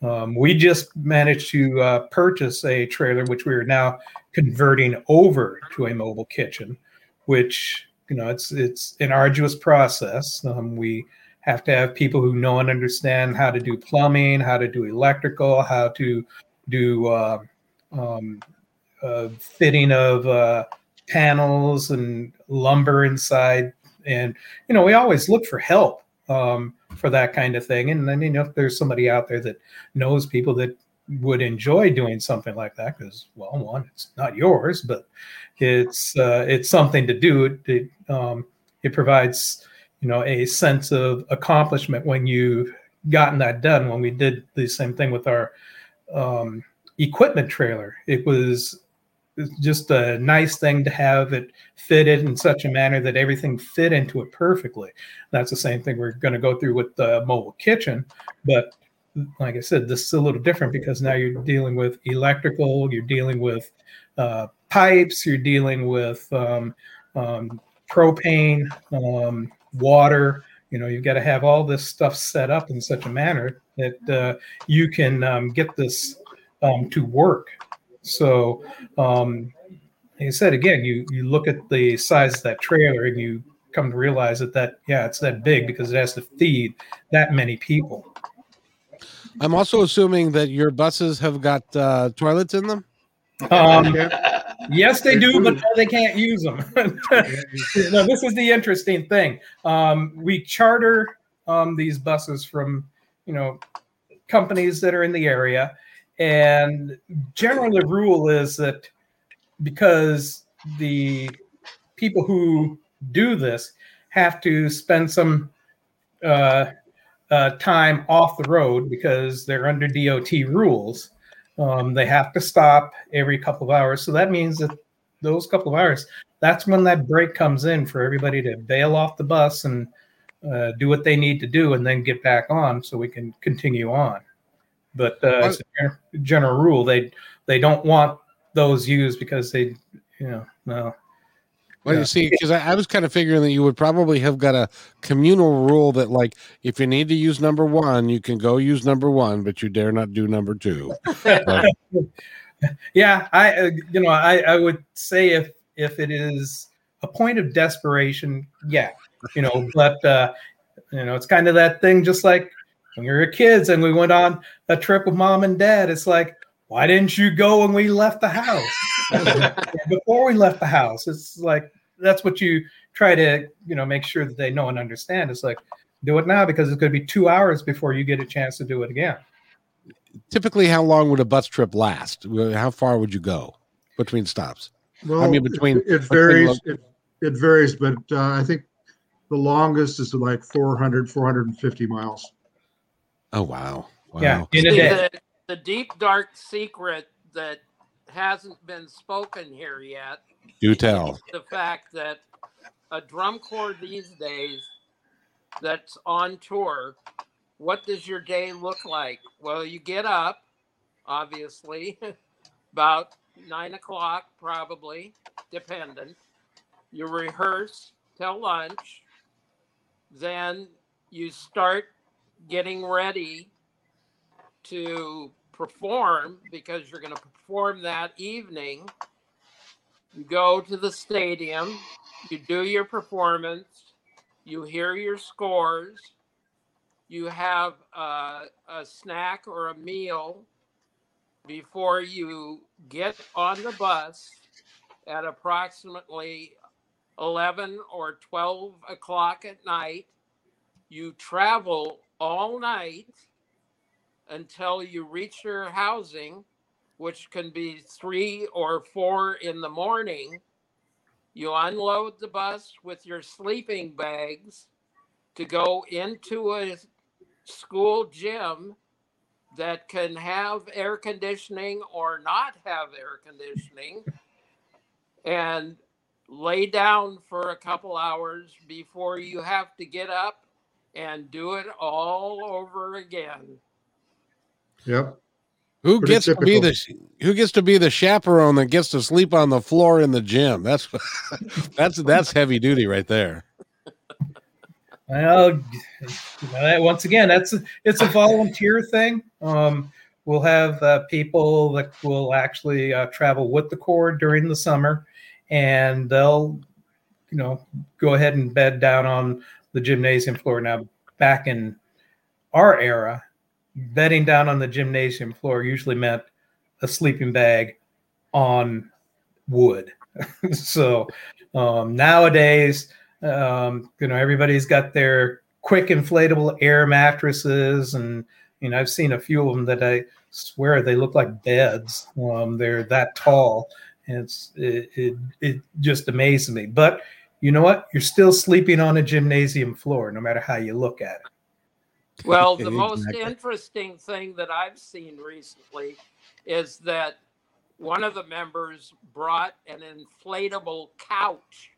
Um, we just managed to uh, purchase a trailer, which we are now converting over to a mobile kitchen, which you know it's it's an arduous process. Um, we have to have people who know and understand how to do plumbing, how to do electrical, how to do uh, um, uh, fitting of uh, panels and lumber inside. And you know, we always look for help um, for that kind of thing. And then know, if there's somebody out there that knows people that would enjoy doing something like that, because well, one, it's not yours, but it's uh, it's something to do. It it, um, it provides you know a sense of accomplishment when you've gotten that done. When we did the same thing with our um, equipment trailer, it was just a nice thing to have it fitted in such a manner that everything fit into it perfectly. That's the same thing we're going to go through with the mobile kitchen, but like I said, this is a little different because now you're dealing with electrical, you're dealing with uh, pipes, you're dealing with um, um, propane, um, water. You know, you've got to have all this stuff set up in such a manner that uh, you can um, get this um, to work. So, um, like I said, again, you you look at the size of that trailer and you come to realize that that yeah, it's that big because it has to feed that many people. I'm also assuming that your buses have got uh, toilets in them. Um, [laughs] yes, they do, but no, they can't use them. [laughs] no, this is the interesting thing. Um, we charter um, these buses from, you know, companies that are in the area, and generally the rule is that because the people who do this have to spend some uh, uh, time off the road because they're under DOT rules. Um, they have to stop every couple of hours. So that means that those couple of hours, that's when that break comes in for everybody to bail off the bus and uh, do what they need to do and then get back on so we can continue on. But uh, as a general rule, they they don't want those used because they, you know, no. Well, you see, because I, I, was kind of figuring that you would probably have got a communal rule that, like, if you need to use number one, you can go use number one, but you dare not do number two. But, [laughs] yeah, I, uh, you know, I, I would say if if it is a point of desperation, yeah, you know, but uh, you know, it's kind of that thing, just like when we were kids and we went on a trip with mom and dad. It's like, why didn't you go when we left the house? [laughs] Before we left the house, it's like that's what you try to, you know, make sure that they know and understand. It's like do it now because it's going to be two hours before you get a chance to do it again. Typically, how long would a bus trip last? How far would you go between stops? Well, I mean, between it, it varies. Between it, it, varies, but uh, I think the longest is like 400, 450 miles. Oh wow! wow. Yeah, in a See, day. the, the deep dark secret that hasn't been spoken here yet Do tell. the fact that a drum corps these days that's on tour, what does your day look like? Well, you get up, obviously, [laughs] about nine o'clock, probably, dependent. You rehearse till lunch. Then you start getting ready to perform because you're going to perform that evening. You go to the stadium, you do your performance, you hear your scores, you have uh, a snack or a meal before you get on the bus at approximately 11 or 12 o'clock at night. You travel all night until you reach your housing, which can be three or four in the morning. You unload the bus with your sleeping bags to go into a school gym that can have air conditioning or not have air conditioning and lay down for a couple hours before you have to get up and do it all over again. Yep. Who Pretty gets to be the who gets to be the chaperone that gets to sleep on the floor in the gym? That's [laughs] that's that's heavy duty right there. Well, you know, that- once again, that's it's a volunteer thing. Um, we'll have uh, people that will actually uh, travel with the Corps during the summer, and they'll, you know, go ahead and bed down on the gymnasium floor. Now, back in our era, bedding down on the gymnasium floor usually meant a sleeping bag on wood. [laughs] so um, nowadays, um, you know, everybody's got their quick inflatable air mattresses, and you know, I've seen a few of them that I swear they look like beds. Um, they're that tall, and it's it, it it just amazes me. But you know what? You're still sleeping on a gymnasium floor, no matter how you look at it. [laughs] Well, the most interesting thing that I've seen recently is that one of the members brought an inflatable couch.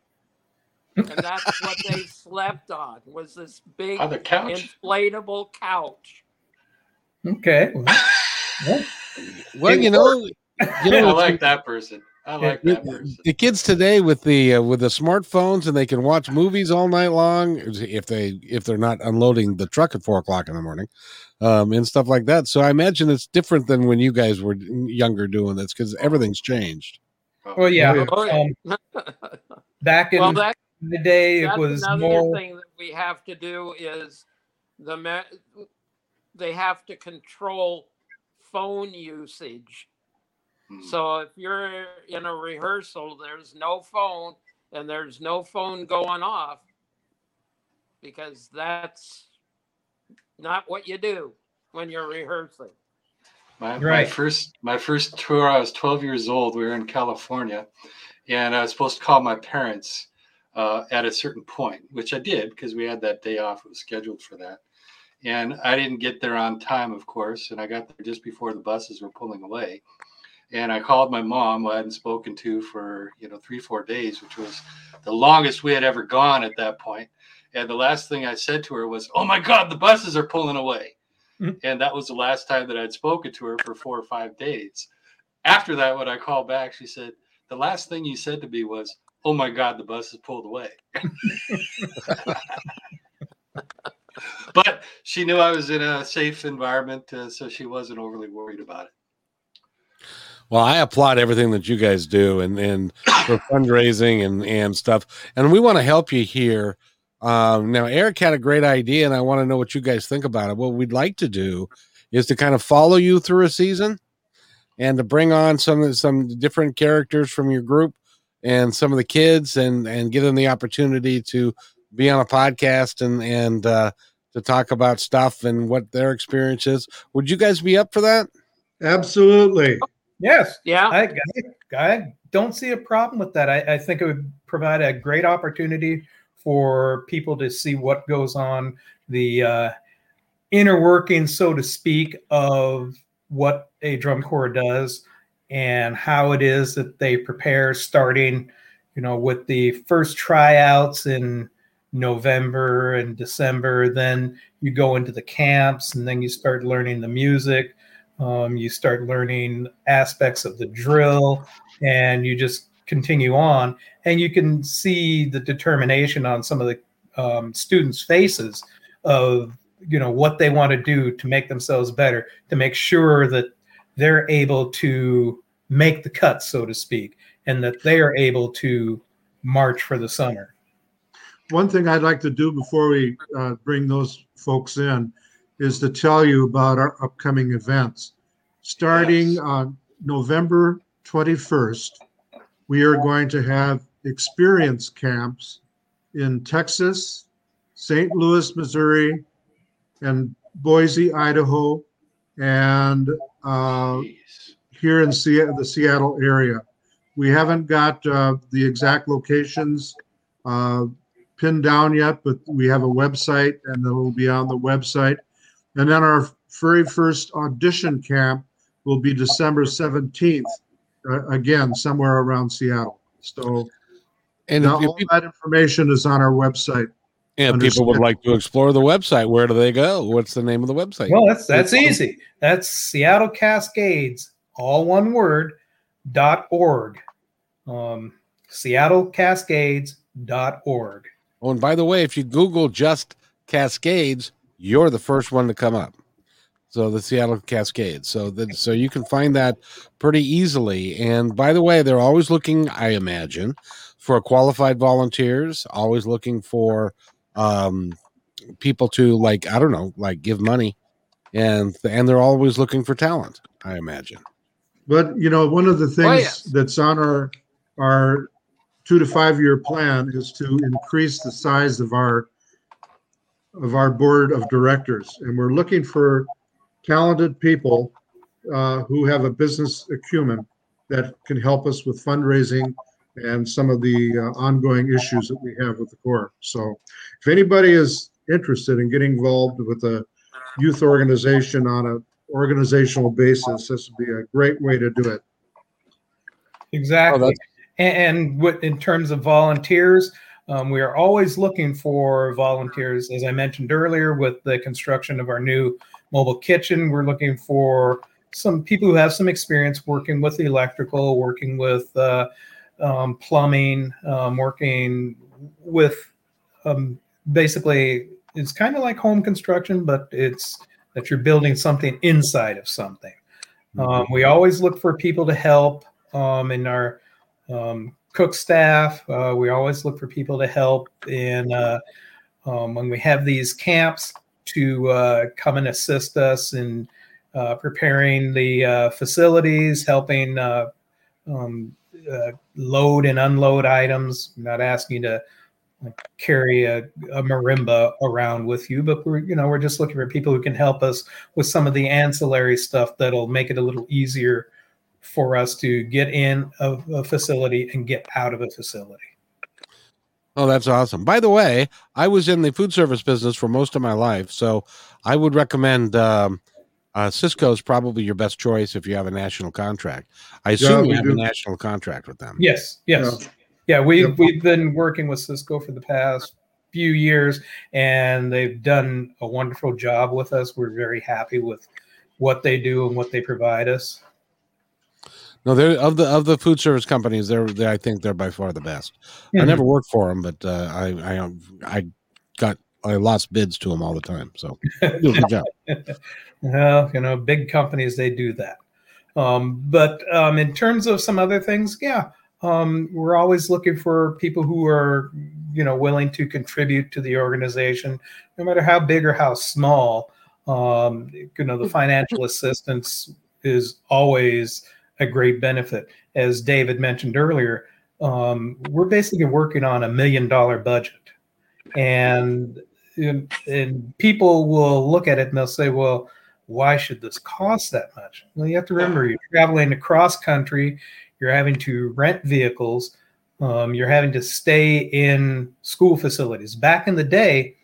And that's what they [laughs] slept on was this big On the couch. inflatable couch. Okay. Well, [laughs] well, Well, It you know, I like that person. I like that the, person. the kids today with the uh, with the smartphones and they can watch movies all night long if they if they're not unloading the truck at four o'clock in the morning, um, and stuff like that. So I imagine it's different than when you guys were younger doing this because everything's changed. well, yeah. Oh. Um, [laughs] back in well, that, the day, it was another more. thing that we have to do is the me- they have to control phone usage. Hmm. So if you're in a rehearsal, there's no phone and there's no phone going off because that's not what you do when you're rehearsing. My, my first my first tour, I was 12 years old. We were in California, and I was supposed to call my parents uh, at a certain point, which I did because we had that day off. It was scheduled for that, and I didn't get there on time, of course. And I got there just before the buses were pulling away. And I called my mom, who I hadn't spoken to for you know three four days, which was the longest we had ever gone at that point. And the last thing I said to her was, "Oh my God, the buses are pulling away." and that was the last time that I'd spoken to her for four or five days. After that, when I called back, she said, "The last thing you said to me was, "Oh my God, the bus has pulled away." [laughs] but she knew I was in a safe environment, uh, so she wasn't overly worried about it. Well, I applaud everything that you guys do and and [coughs] for fundraising and and stuff. And we want to help you here. Um, now, Eric had a great idea, and I want to know what you guys think about it. What we'd like to do is to kind of follow you through a season, and to bring on some some different characters from your group and some of the kids, and and give them the opportunity to be on a podcast and and uh, to talk about stuff and what their experience is. Would you guys be up for that? Absolutely. Yes. Yeah. I, I, I don't see a problem with that. I, I think it would provide a great opportunity for people to see what goes on, the uh, inner working, so to speak, of what a drum corps does and how it is that they prepare starting, you know, with the first tryouts in November and December. Then you go into the camps and then you start learning the music. Um, you start learning aspects of the drill and you just continue on. And you can see the determination on some of the um, students' faces of you know what they want to do to make themselves better to make sure that they're able to make the cut so to speak and that they are able to march for the summer one thing i'd like to do before we uh, bring those folks in is to tell you about our upcoming events starting on november 21st we are going to have experience camps in texas st louis missouri and Boise, Idaho, and uh, here in the Seattle area. We haven't got uh, the exact locations uh, pinned down yet, but we have a website and it'll be on the website. And then our very first audition camp will be December 17th, uh, again, somewhere around Seattle. So and now all that information is on our website. And people would like to explore the website. Where do they go? What's the name of the website? Well, that's that's easy. That's Seattle Cascades, all one word, dot org. Um, Seattle Cascades dot org. Oh, and by the way, if you Google just Cascades, you're the first one to come up. So the Seattle Cascades. So that so you can find that pretty easily. And by the way, they're always looking, I imagine, for qualified volunteers, always looking for um, people to like I don't know, like give money, and and they're always looking for talent. I imagine. But you know, one of the things oh, yes. that's on our our two to five year plan is to increase the size of our of our board of directors, and we're looking for talented people uh, who have a business acumen that can help us with fundraising and some of the uh, ongoing issues that we have with the Corps. So, if anybody is interested in getting involved with a youth organization on an organizational basis, this would be a great way to do it. Exactly. Oh, and, and in terms of volunteers, um, we are always looking for volunteers. As I mentioned earlier, with the construction of our new mobile kitchen, we're looking for some people who have some experience working with electrical, working with uh, um, plumbing, um, working with um, basically it's kind of like home construction, but it's that you're building something inside of something. Um, mm-hmm. we always look for people to help um, in our um, cook staff. Uh, we always look for people to help And uh, when we have these camps to uh, come and assist us in uh, preparing the uh, facilities, helping uh, um, load and unload items. I'm not asking to carry a, a, marimba around with you, but we're you know we're just looking for people who can help us with some of the ancillary stuff that'll make it a little easier for us to get in a, a facility and get out of a facility. Oh, that's awesome. By the way, I was in the food service business for most of my life, so I would recommend um, uh, Sysco is probably your best choice if you have a national contract. I assume yeah, you have do. a national contract with them. Yes, yes, yeah. yeah we've yeah. we've been working with Sysco for the past few years, and they've done a wonderful job with us. We're very happy with what they do and what they provide us. No, they're of the of the food service companies. They're, they I think they're by far the best. Mm-hmm. I never worked for them, but uh, I I I got I lost bids to them all the time. So good job. [laughs] well, you know, big companies they do that. Um, but um, in terms of some other things, yeah, um, we're always looking for people who are, you know, willing to contribute to the organization, no matter how big or how small. Um, you know, the financial assistance is always a great benefit. As David mentioned earlier, um, we're basically working on a million dollar budget, and and, and people will look at it and they'll say, well, why should this cost that much? Well, you have to remember you're traveling across country, you're having to rent vehicles. Um, you're having to stay in school facilities. Back in the day,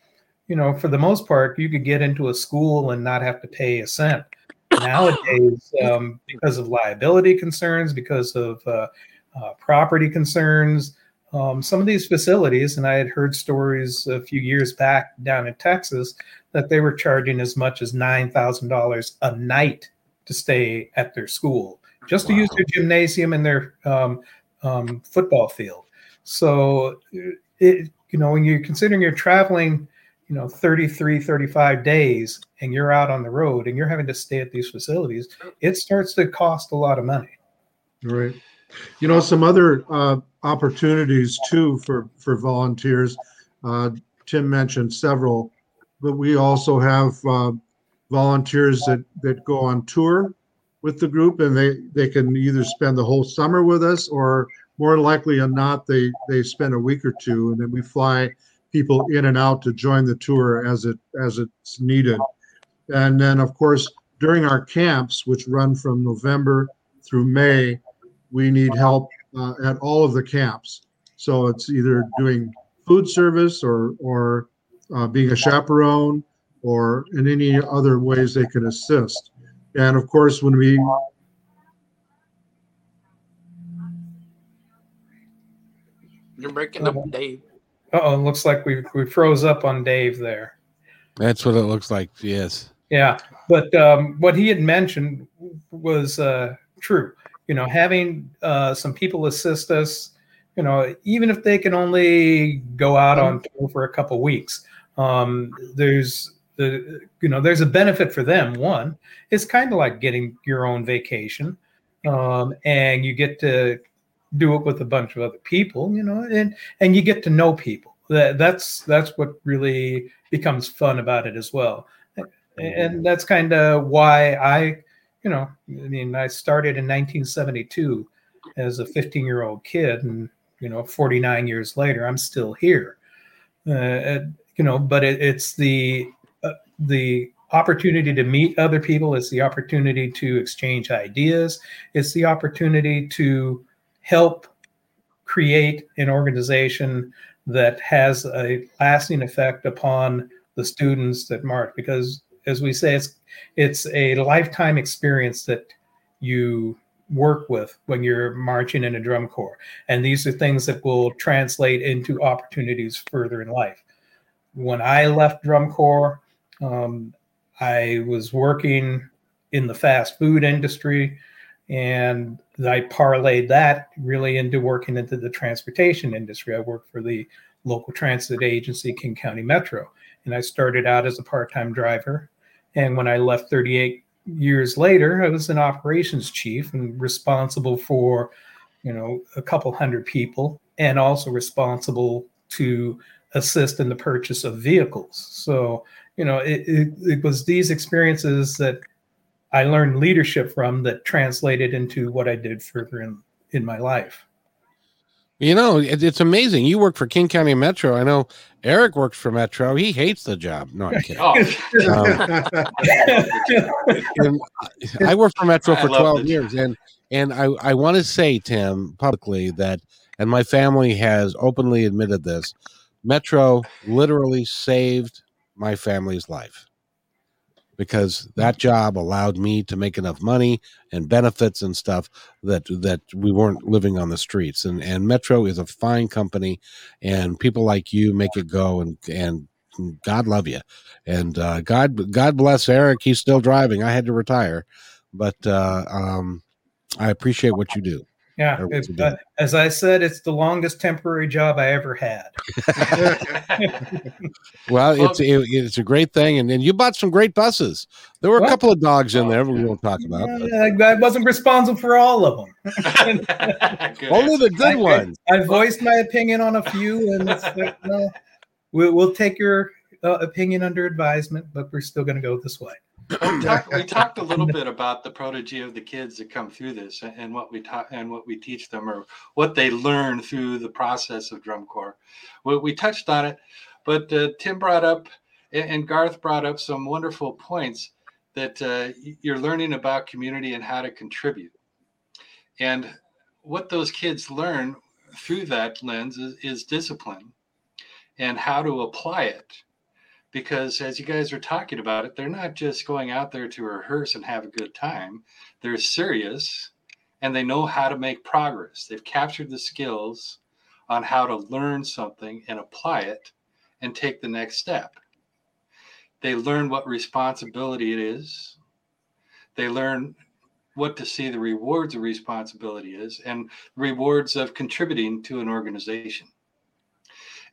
you know, for the most part, you could get into a school and not have to pay a cent. Nowadays, um, because of liability concerns, because of uh, uh, property concerns, um, some of these facilities, and I had heard stories a few years back down in Texas that they were charging as much as $9,000 a night to stay at their school, just wow. to use their gymnasium and their um, um, football field. So, it, you know, when you're considering you're traveling, you know, 33, 35 days and you're out on the road and you're having to stay at these facilities, it starts to cost a lot of money. Right. You know, some other uh, opportunities too for for volunteers. Uh, Tim mentioned several, but we also have uh, volunteers that that go on tour with the group, and they they can either spend the whole summer with us, or more likely than not, they they spend a week or two, and then we fly people in and out to join the tour as it as it's needed. And then, of course, during our camps, which run from November through May, we need help uh, at all of the camps. So it's either doing food service or or uh, being a chaperone or in any other ways they can assist. And of course, when we you're breaking up, Dave. Oh, looks like we we froze up on Dave there. That's what it looks like. Yes. Yeah, but um, what he had mentioned was uh, true you know, having uh, some people assist us, you know, even if they can only go out on tour for a couple weeks, um, there's the you know there's a benefit for them. One, it's kind of like getting your own vacation, um, and you get to do it with a bunch of other people, you know, and and you get to know people. That that's that's what really becomes fun about it as well, and that's kind of why I you know, I mean, I started in 1972 as a 15 year old kid, and you know, 49 years later, I'm still here. Uh, you know, but it, it's the uh, the opportunity to meet other people. It's the opportunity to exchange ideas. It's the opportunity to help create an organization that has a lasting effect upon the students that march because as we say, it's it's a lifetime experience that you work with when you're marching in a drum corps, and these are things that will translate into opportunities further in life. When I left drum corps, um, I was working in the fast food industry, and I parlayed that really into working into the transportation industry. I worked for the local transit agency, King County Metro, and I started out as a part-time driver and when I left 38 years later, I was an operations chief and responsible for, you know, a couple hundred people and also responsible to assist in the purchase of vehicles. So, you know, it, it, it was these experiences that I learned leadership from that translated into what I did further in, in my life. You know, it, it's amazing. You work for King County Metro. I know Eric works for Metro. He hates the job. No, I'm [laughs] kidding. um, I worked for Metro for 12 years, and and I I want to say, Tim, publicly that, and my family has openly admitted this. Metro literally saved my family's life because that job allowed me to make enough money and benefits and stuff that that we weren't living on the streets. And and metro is a fine company and people like you make it go and and god love you and uh, god god bless eric he's still driving. I had to retire. But uh, um, i appreciate what you do yeah, it, uh, as I said, it's the longest temporary job I ever had. [laughs] well, it's it, it's a great thing, and, and you bought some great buses. There were a couple of dogs in there we won't talk about. I, I wasn't responsible for all of them. [laughs] Only the good I, ones. I, voiced my opinion on a few, and like, no, we'll, we'll take your uh, opinion under advisement, but we're still going to go this way we, [clears throat] talked, we talked a little bit about the prodigy of the kids that come through this and what we taught and what we teach them or what they learn through the process of drum corps. We, we touched on it, but uh, Tim brought up and Garth brought up some wonderful points that uh, you're learning about community and how to contribute. And what those kids learn through that lens is, is discipline and how to apply it because as you guys are talking about it they're not just going out there to rehearse and have a good time. They're serious and they know how to make progress. They've captured the skills on how to learn something and apply it and take the next step. They learn what responsibility it is. They learn what to see the rewards of responsibility is and rewards of contributing to an organization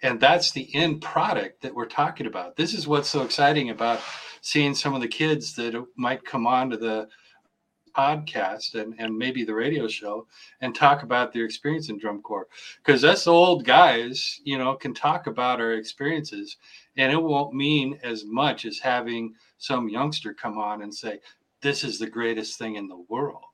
and that's the end product that we're talking about. This is what's so exciting about seeing some of the kids that might come on to the podcast and, and maybe the radio show and talk about their experience in drum corps. Because us old guys you know can talk about our experiences and it won't mean as much as having some youngster come on and say this is the greatest thing in the world.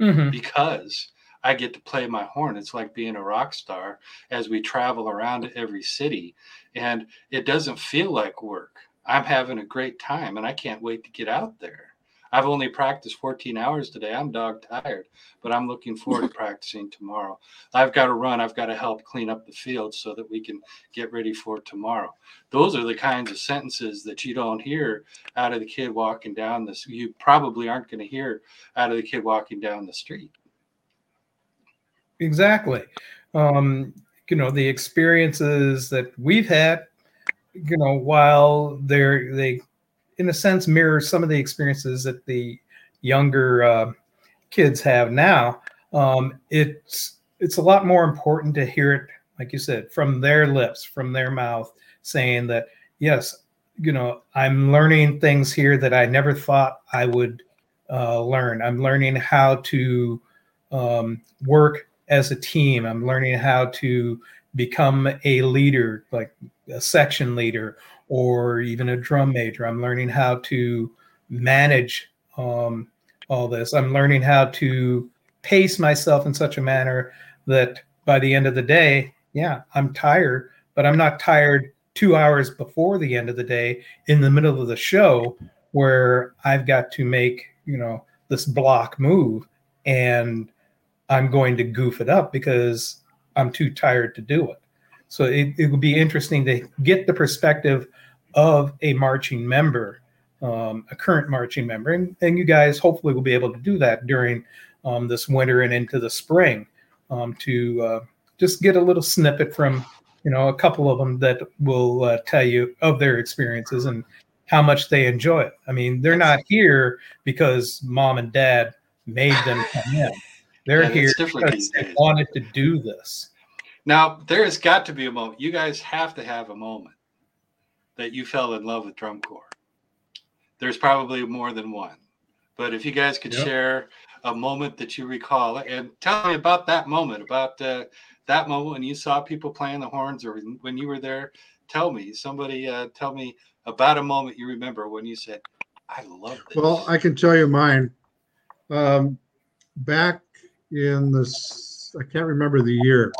Mm-hmm. because I get to play my horn. It's like being a rock star as we travel around every city, and it doesn't feel like work. I'm having a great time, and I can't wait to get out there. I've only practiced 14 hours today. I'm dog tired, but I'm looking forward to [laughs] practicing tomorrow. I've got to run. I've got to help clean up the field so that we can get ready for tomorrow. Those are the kinds of sentences that you don't hear out of the kid walking down this. You probably aren't going to hear out of the kid walking down the street. Exactly. Um, you know, the experiences that we've had, you know, while they're, they in a sense mirror some of the experiences that the younger uh, kids have now um, it's it's a lot more important to hear it like you said from their lips from their mouth saying that yes you know i'm learning things here that i never thought i would uh, learn i'm learning how to um, work as a team i'm learning how to become a leader like a section leader or even a drum major. I'm learning how to manage um, all this. I'm learning how to pace myself in such a manner that by the end of the day, yeah, I'm tired, but I'm not tired two hours before the end of the day in the middle of the show where I've got to make, you know, this block move and I'm going to goof it up because I'm too tired to do it. So it, it would be interesting to get the perspective of a marching member, um, a current marching member. And, and you guys hopefully will be able to do that during um, this winter and into the spring um, to uh, just get a little snippet from, you know, a couple of them that will uh, tell you of their experiences and how much they enjoy it. I mean, they're not here because mom and dad made them come in. They're yeah, here because they wanted to do this. Now, there has got to be a moment. You guys have to have a moment that you fell in love with drum corps. There's probably more than one, but if you guys could yep. share a moment that you recall and tell me about that moment, about uh, that moment when you saw people playing the horns or when you were there. Tell me, somebody uh, tell me about a moment you remember when you said, I love this. Well, I can tell you mine. Um, back in the, I can't remember the year, It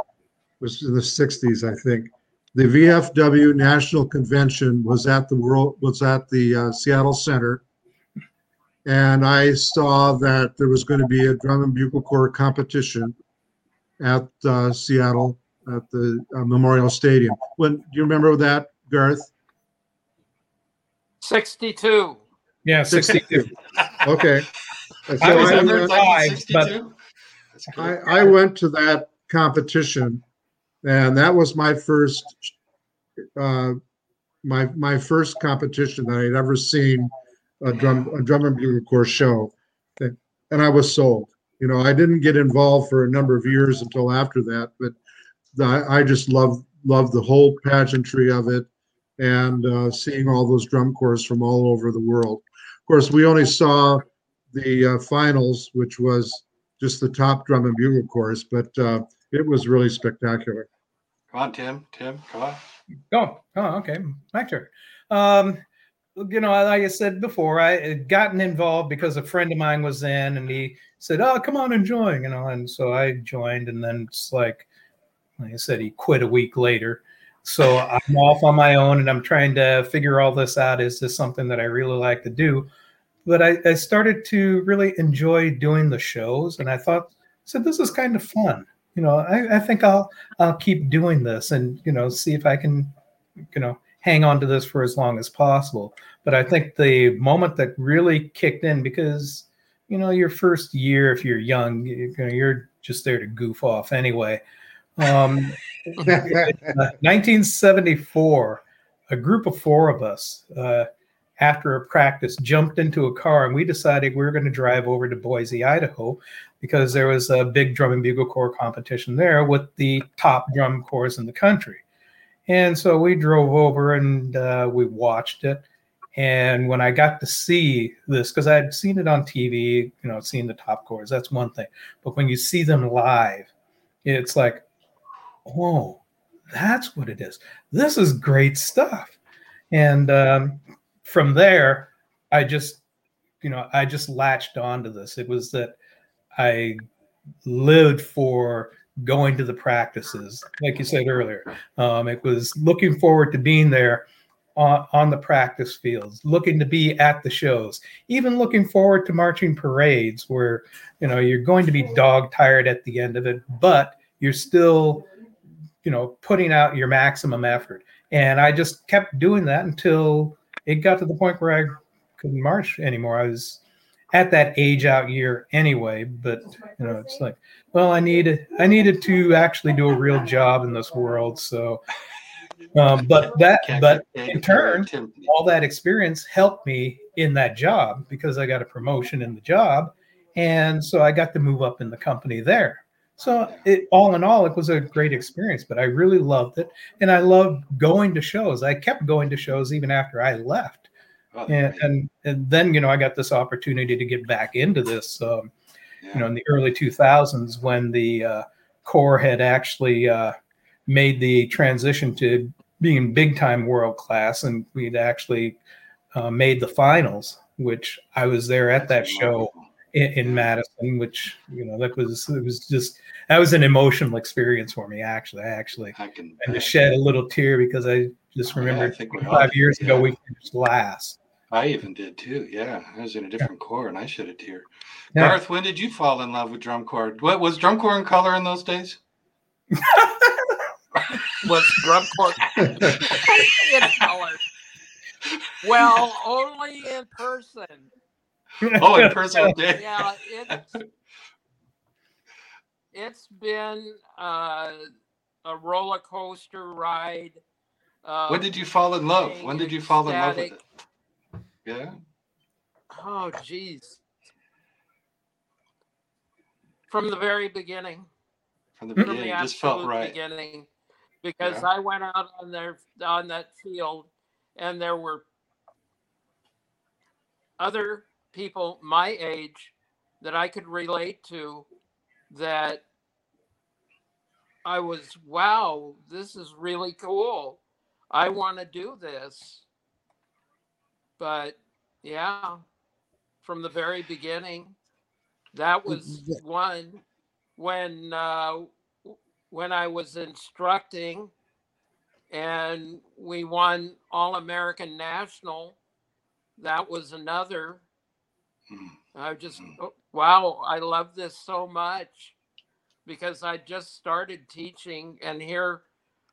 was in the 60s, I think. The VFW National Convention was at the world was at the uh, Seattle Center, and I saw that there was going to be a drum and bugle corps competition at uh, Seattle at the uh, Memorial Stadium. When do you remember that, Garth? Sixty-two. Yeah, sixty-two. [laughs] okay. So I was number five, but I, I went to that competition and that was my first uh, my my first competition that I'd ever seen a drum a drum and bugle corps show, and I was sold. You know, I didn't get involved for a number of years until after that, but the, I just love love the whole pageantry of it and uh, seeing all those drum corps from all over the world. Of course, we only saw the uh, finals, which was just the top drum and bugle corps, but uh, it was really spectacular. Come on, Tim. Tim, come on. Oh, oh, okay. My turn. Um, you know, like I said before, I had gotten involved because a friend of mine was in and he said, Oh, come on and join, you know, and so I joined and then it's like like I said, he quit a week later. So I'm off on my own and I'm trying to figure all this out. Is this something that I really like to do? But I, I started to really enjoy doing the shows and I thought, said, this is kind of fun you know, I, I think I'll I'll keep doing this and you know see if I can, you know, hang on to this for as long as possible. But I think the moment that really kicked in because you know your first year if you're young you know, you're just there to goof off anyway. Um, [laughs] 1974, a group of four of us, uh, after a practice, jumped into a car and we decided we were going to drive over to Boise, Idaho, because there was a big drum and bugle corps competition there with the top drum corps in the country. And so we drove over and uh, we watched it. And when I got to see this, because I'd seen it on TV, you know, seeing the top corps, that's one thing. But when you see them live, it's like, oh, that's what it is. This is great stuff. And um, from there, I just, you know, I just latched onto this. It was that I lived for going to the practices, like you said earlier. Um, it was looking forward to being there on, on the practice fields, looking to be at the shows, even looking forward to marching parades where, you know, you're going to be dog tired at the end of it, but you're still, you know, putting out your maximum effort. And I just kept doing that until it got to the point where I couldn't march anymore. I was at that age out year anyway, but you know, it's like, well, I needed I needed to actually do a real job in this world. So um, but that but in turn, all that experience helped me in that job because I got a promotion in the job. And so I got to move up in the company there. So it all in all, it was a great experience, but I really loved it. And I loved going to shows. I kept going to shows even after I left. Oh, and, and, and then, you know, I got this opportunity to get back into this, um, yeah. you know, in the early 2000s when the uh, Corps had actually uh, made the transition to being big time world class. And we'd actually uh, made the finals, which I was there at that show in, in, Madison, which you know that was it was just that was an emotional experience for me. Actually, I actually I can and to shed a little tear because I just oh, remember yeah, five years yeah. ago we finished last. I even did too. Yeah, I was in a different yeah. corps and I shed a tear. Yeah. Garth, when did you fall in love with drum corps? What was drum corps in color in those days? [laughs] was drum corps [laughs] [laughs] in color. Well, only in person. Oh, in [laughs] person. yeah, it's it's been uh, a roller coaster ride. Uh, when did you fall in love? When did you fall in love with it? Yeah. Oh, geez. From the very beginning. From the beginning, From the just felt right. Beginning, because yeah. I went out on there on that field, and there were other people my age that I could relate to that I was, wow, this is really cool. I want to do this. But yeah, from the very beginning, that was one when uh, when I was instructing and we won All American National. That was another. Hmm. I just, hmm. oh, wow, I love this so much because I just started teaching, and here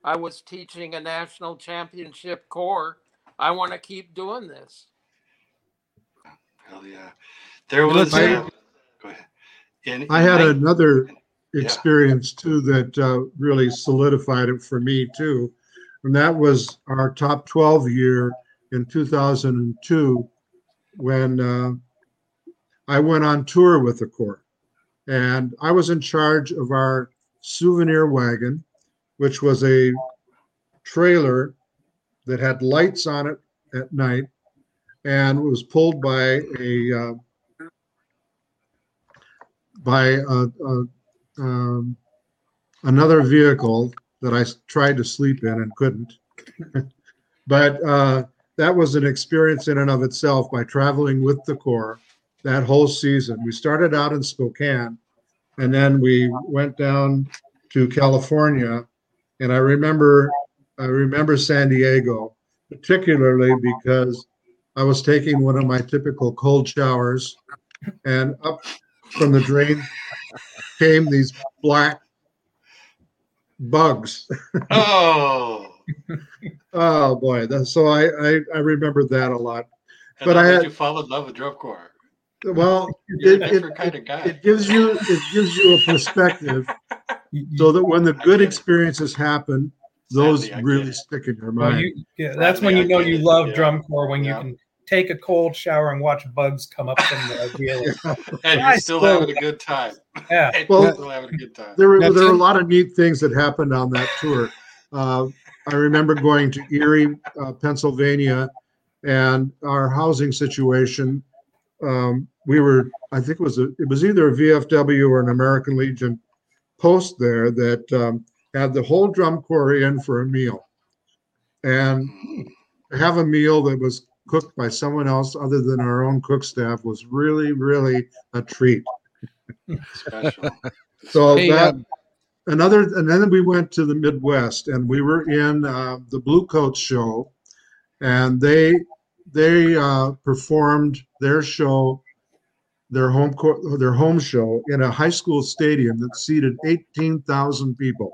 I was teaching a national championship corps. I want to keep doing this. Hell yeah. There was. I, go ahead. In, in I had another experience yeah. too that uh, really solidified it for me too. And that was our top 12 year in 2002 when uh, I went on tour with the Corps. And I was in charge of our souvenir wagon, which was a trailer that had lights on it at night and was pulled by a uh, by a, a um, another vehicle that I tried to sleep in and couldn't. [laughs] but uh, that was an experience in and of itself by traveling with the Corps that whole season. We started out in Spokane and then we went down to California. And I remember, I remember San Diego, particularly because I was taking one of my typical cold showers and up from the drain came these black bugs. [laughs] Oh. oh boy, that, so I, I I remember that a lot. And But then I had- you fall in love with drum corps. Well, You're it, it, kind it, of it gives you it gives you a perspective [laughs] so that when the good experiences happen, those Sadly, really stick in your Well, mind. you, yeah, that's when you know I get you love yeah. drum corps when Yeah. you can take a cold shower and watch bugs come up from the [laughs] wheel. and you're still still- having a good time. Yeah. [laughs] And Well, you're still having a good time. there were there were a lot of neat things that happened on that tour. Uh, I remember going to Erie, uh, Pennsylvania, and our housing situation. Um, we were, I think it was a, it was either a VFW or an American Legion post there that um, had the whole drum corps in for a meal, and to have a meal that was cooked by someone else other than our own cook staff was really, really a treat. Special. So Hey, that um, another, and then we went to the Midwest, and we were in uh, the Bluecoats show, and they they uh, performed their show, their home co- their home show in a high school stadium that seated eighteen thousand people,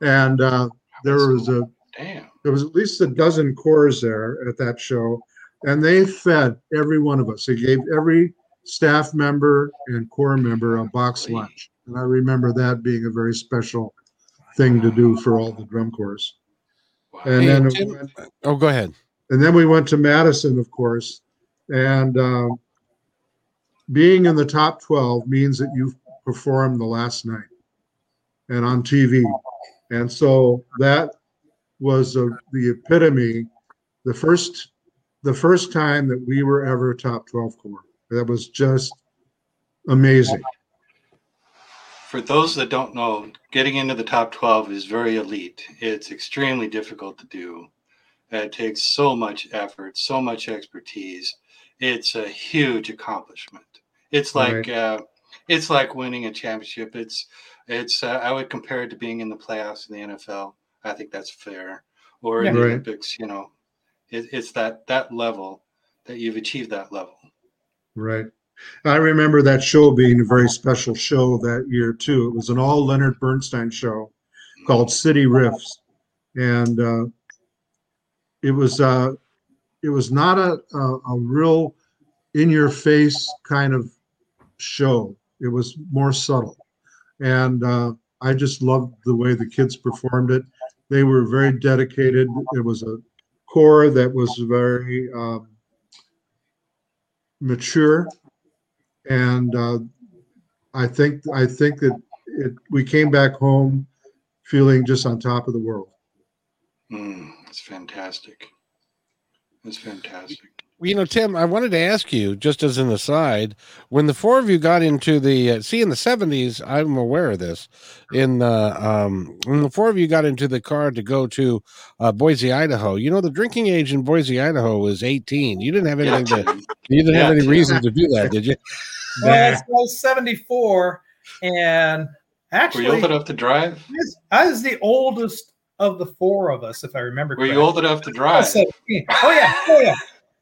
and uh, there was a Damn. there was at least a dozen corps there at that show, and they fed every one of us. They gave every staff member and corps member a box lunch, and I remember that being a very special thing to do for all the drum corps. Wow. And Hey, then Tim- went- Oh, go ahead. And then we went to Madison, of course, and um, being in the top twelve means that you've performed the last night and on TV, and so that was uh, the epitome, the first, the first time that we were ever top twelve corps. That was just amazing. For those that don't know, getting into the top 12 is very elite. It's extremely difficult to do. It takes so much effort, so much expertise. It's a huge accomplishment. It's like Right. uh, it's like winning a championship. It's it's uh, I would compare it to being in the playoffs in the NFL. I think that's fair. Or in the Right. Olympics, you know, it, it's that that level that you've achieved that level. Right. I remember that show being a very special show that year too. It was an all Leonard Bernstein show called City Riffs, and uh, it was uh, it was not a, a a real in your face kind of show. It was more subtle, and uh, I just loved the way the kids performed it. They were very dedicated. It was a corps that was very um, mature and uh, I think I think that it, we came back home feeling just on top of the world. Mm, it's fantastic. It's fantastic. Well, you know, Tim, I wanted to ask you, just as an aside, when the four of you got into the uh, see in the seventies, I'm aware of this. In uh, um, when the four of you got into the car to go to uh, Boise, Idaho, you know, the drinking age in Boise, Idaho was 18. You didn't have Yeah, anything to, you didn't have any reason to do that, did you? [laughs] Well, that's- I was 74, and Were actually, you old enough to drive? I was- I was the oldest of the four of us, if I remember Were you old enough to drive? was 17. Oh yeah, oh yeah,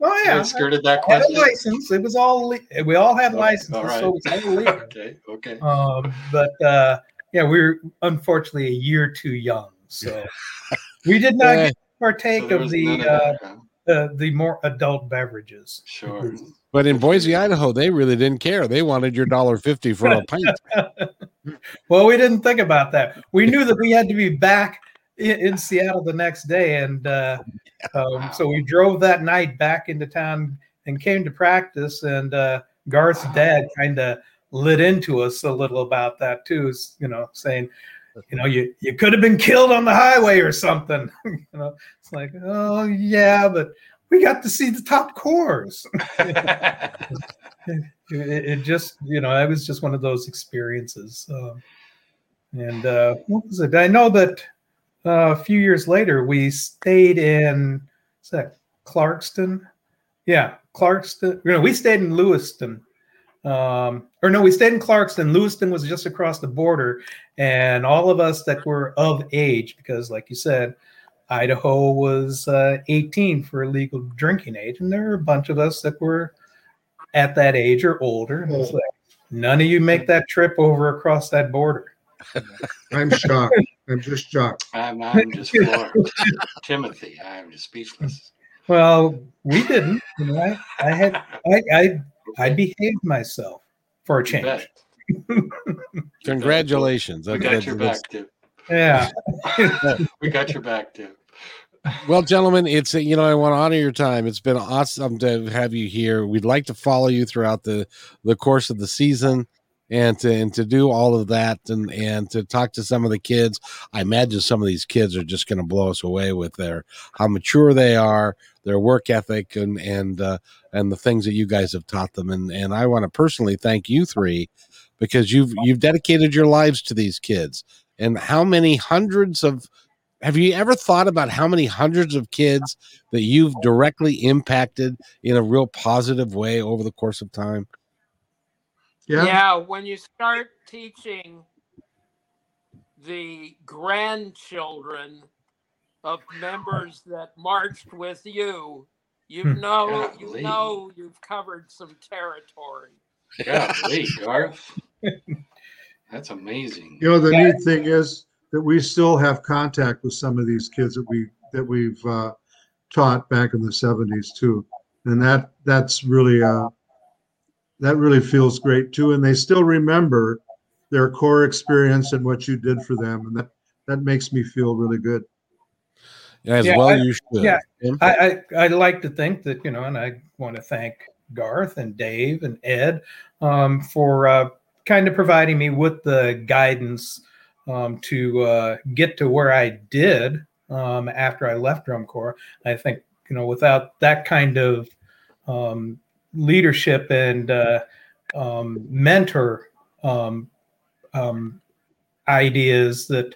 oh Yeah, [laughs] yeah. skirted that I had a question. license. It was all le- we all had Okay, licenses, all right. so it was all [laughs] legal. Okay, okay. Um, but uh, yeah, we were unfortunately a year too young, so [laughs] we did not Yeah. get partake So of the none uh, the the more adult beverages. Sure. But in Boise, Idaho, they really didn't care. They wanted your dollar fifty for a pint. Well, we didn't think about that. We knew that we had to be back in, in Seattle the next day, and uh, um, so we drove that night back into town and came to practice. And uh, Garth's dad kind of lit into us a little about that too, you know, saying, you know, you you could have been killed on the highway or something. [laughs] you know, it's like, oh yeah, but we got to see the top corps. [laughs] it, it- just you know it was just one of those experiences um, and uh, what was it i know that uh, a few years later we stayed in is that clarkston yeah clarkston you know we stayed in lewiston um, or no we stayed in clarkston lewiston was just across the border and all of us that were of age because like you said idaho was uh, 18 for legal drinking age and there were a bunch of us that were at that age or older. And it's like, none of you make that trip over across that border. [laughs] I'm shocked. I'm just shocked. I'm, I'm [laughs] just floored. Timothy, I'm just speechless. Well, we didn't. You know, I, I had I, I I behaved myself for a change. [laughs] Congratulations. [laughs] We got your back too. Yeah. we got your back too. Well, gentlemen, it's you know I want to honor your time. It's been awesome to have you here. We'd like to follow you throughout the the course of the season and to and to do all of that and and to talk to some of the kids. I imagine some of these kids are just going to blow us away with their how mature they are, their work ethic, and and uh, and the things that you guys have taught them. And and I want to personally thank you three because you've you've dedicated your lives to these kids. And how many hundreds of have you ever thought about how many hundreds of kids that you've directly impacted in a real positive way over the course of time? Yeah. Yeah. When you start teaching the grandchildren of members that marched with you, you hmm. know, you know, you've covered some territory. Yeah, [laughs] Garth. That's amazing. You know, the neat thing is that we still have contact with some of these kids that we that we've uh, taught back in the 70s too, and that that's really uh, that really feels great too. And they still remember their corps experience and what you did for them, and that that makes me feel really good. Yeah, as yeah, well, I, you should. Yeah, I, I I like to think that you know, and I want to thank Garth and Dave and Ed um, for uh, kind of providing me with the guidance um, to uh, get to where I did um, after I left drum corps. I think you know without that kind of um, leadership and uh, um, mentor um, um, ideas that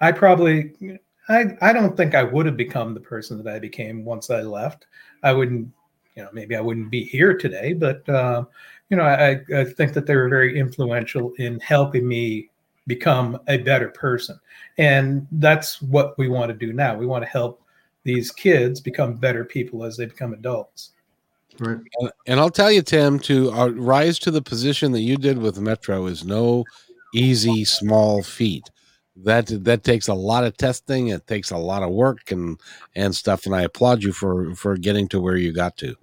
I probably I, I don't think I would have become the person that I became once I left. I wouldn't, you know, maybe I wouldn't be here today, but uh, you know, I, I think that they were very influential in helping me become a better person. And that's what we want to do now. We want to help these kids become better people as they become adults. Right. And, and I'll tell you, Tim, to uh, rise to the position that you did with Metro is no easy, small feat. That that takes a lot of testing. It takes a lot of work and and stuff. And I applaud you for for getting to where you got to.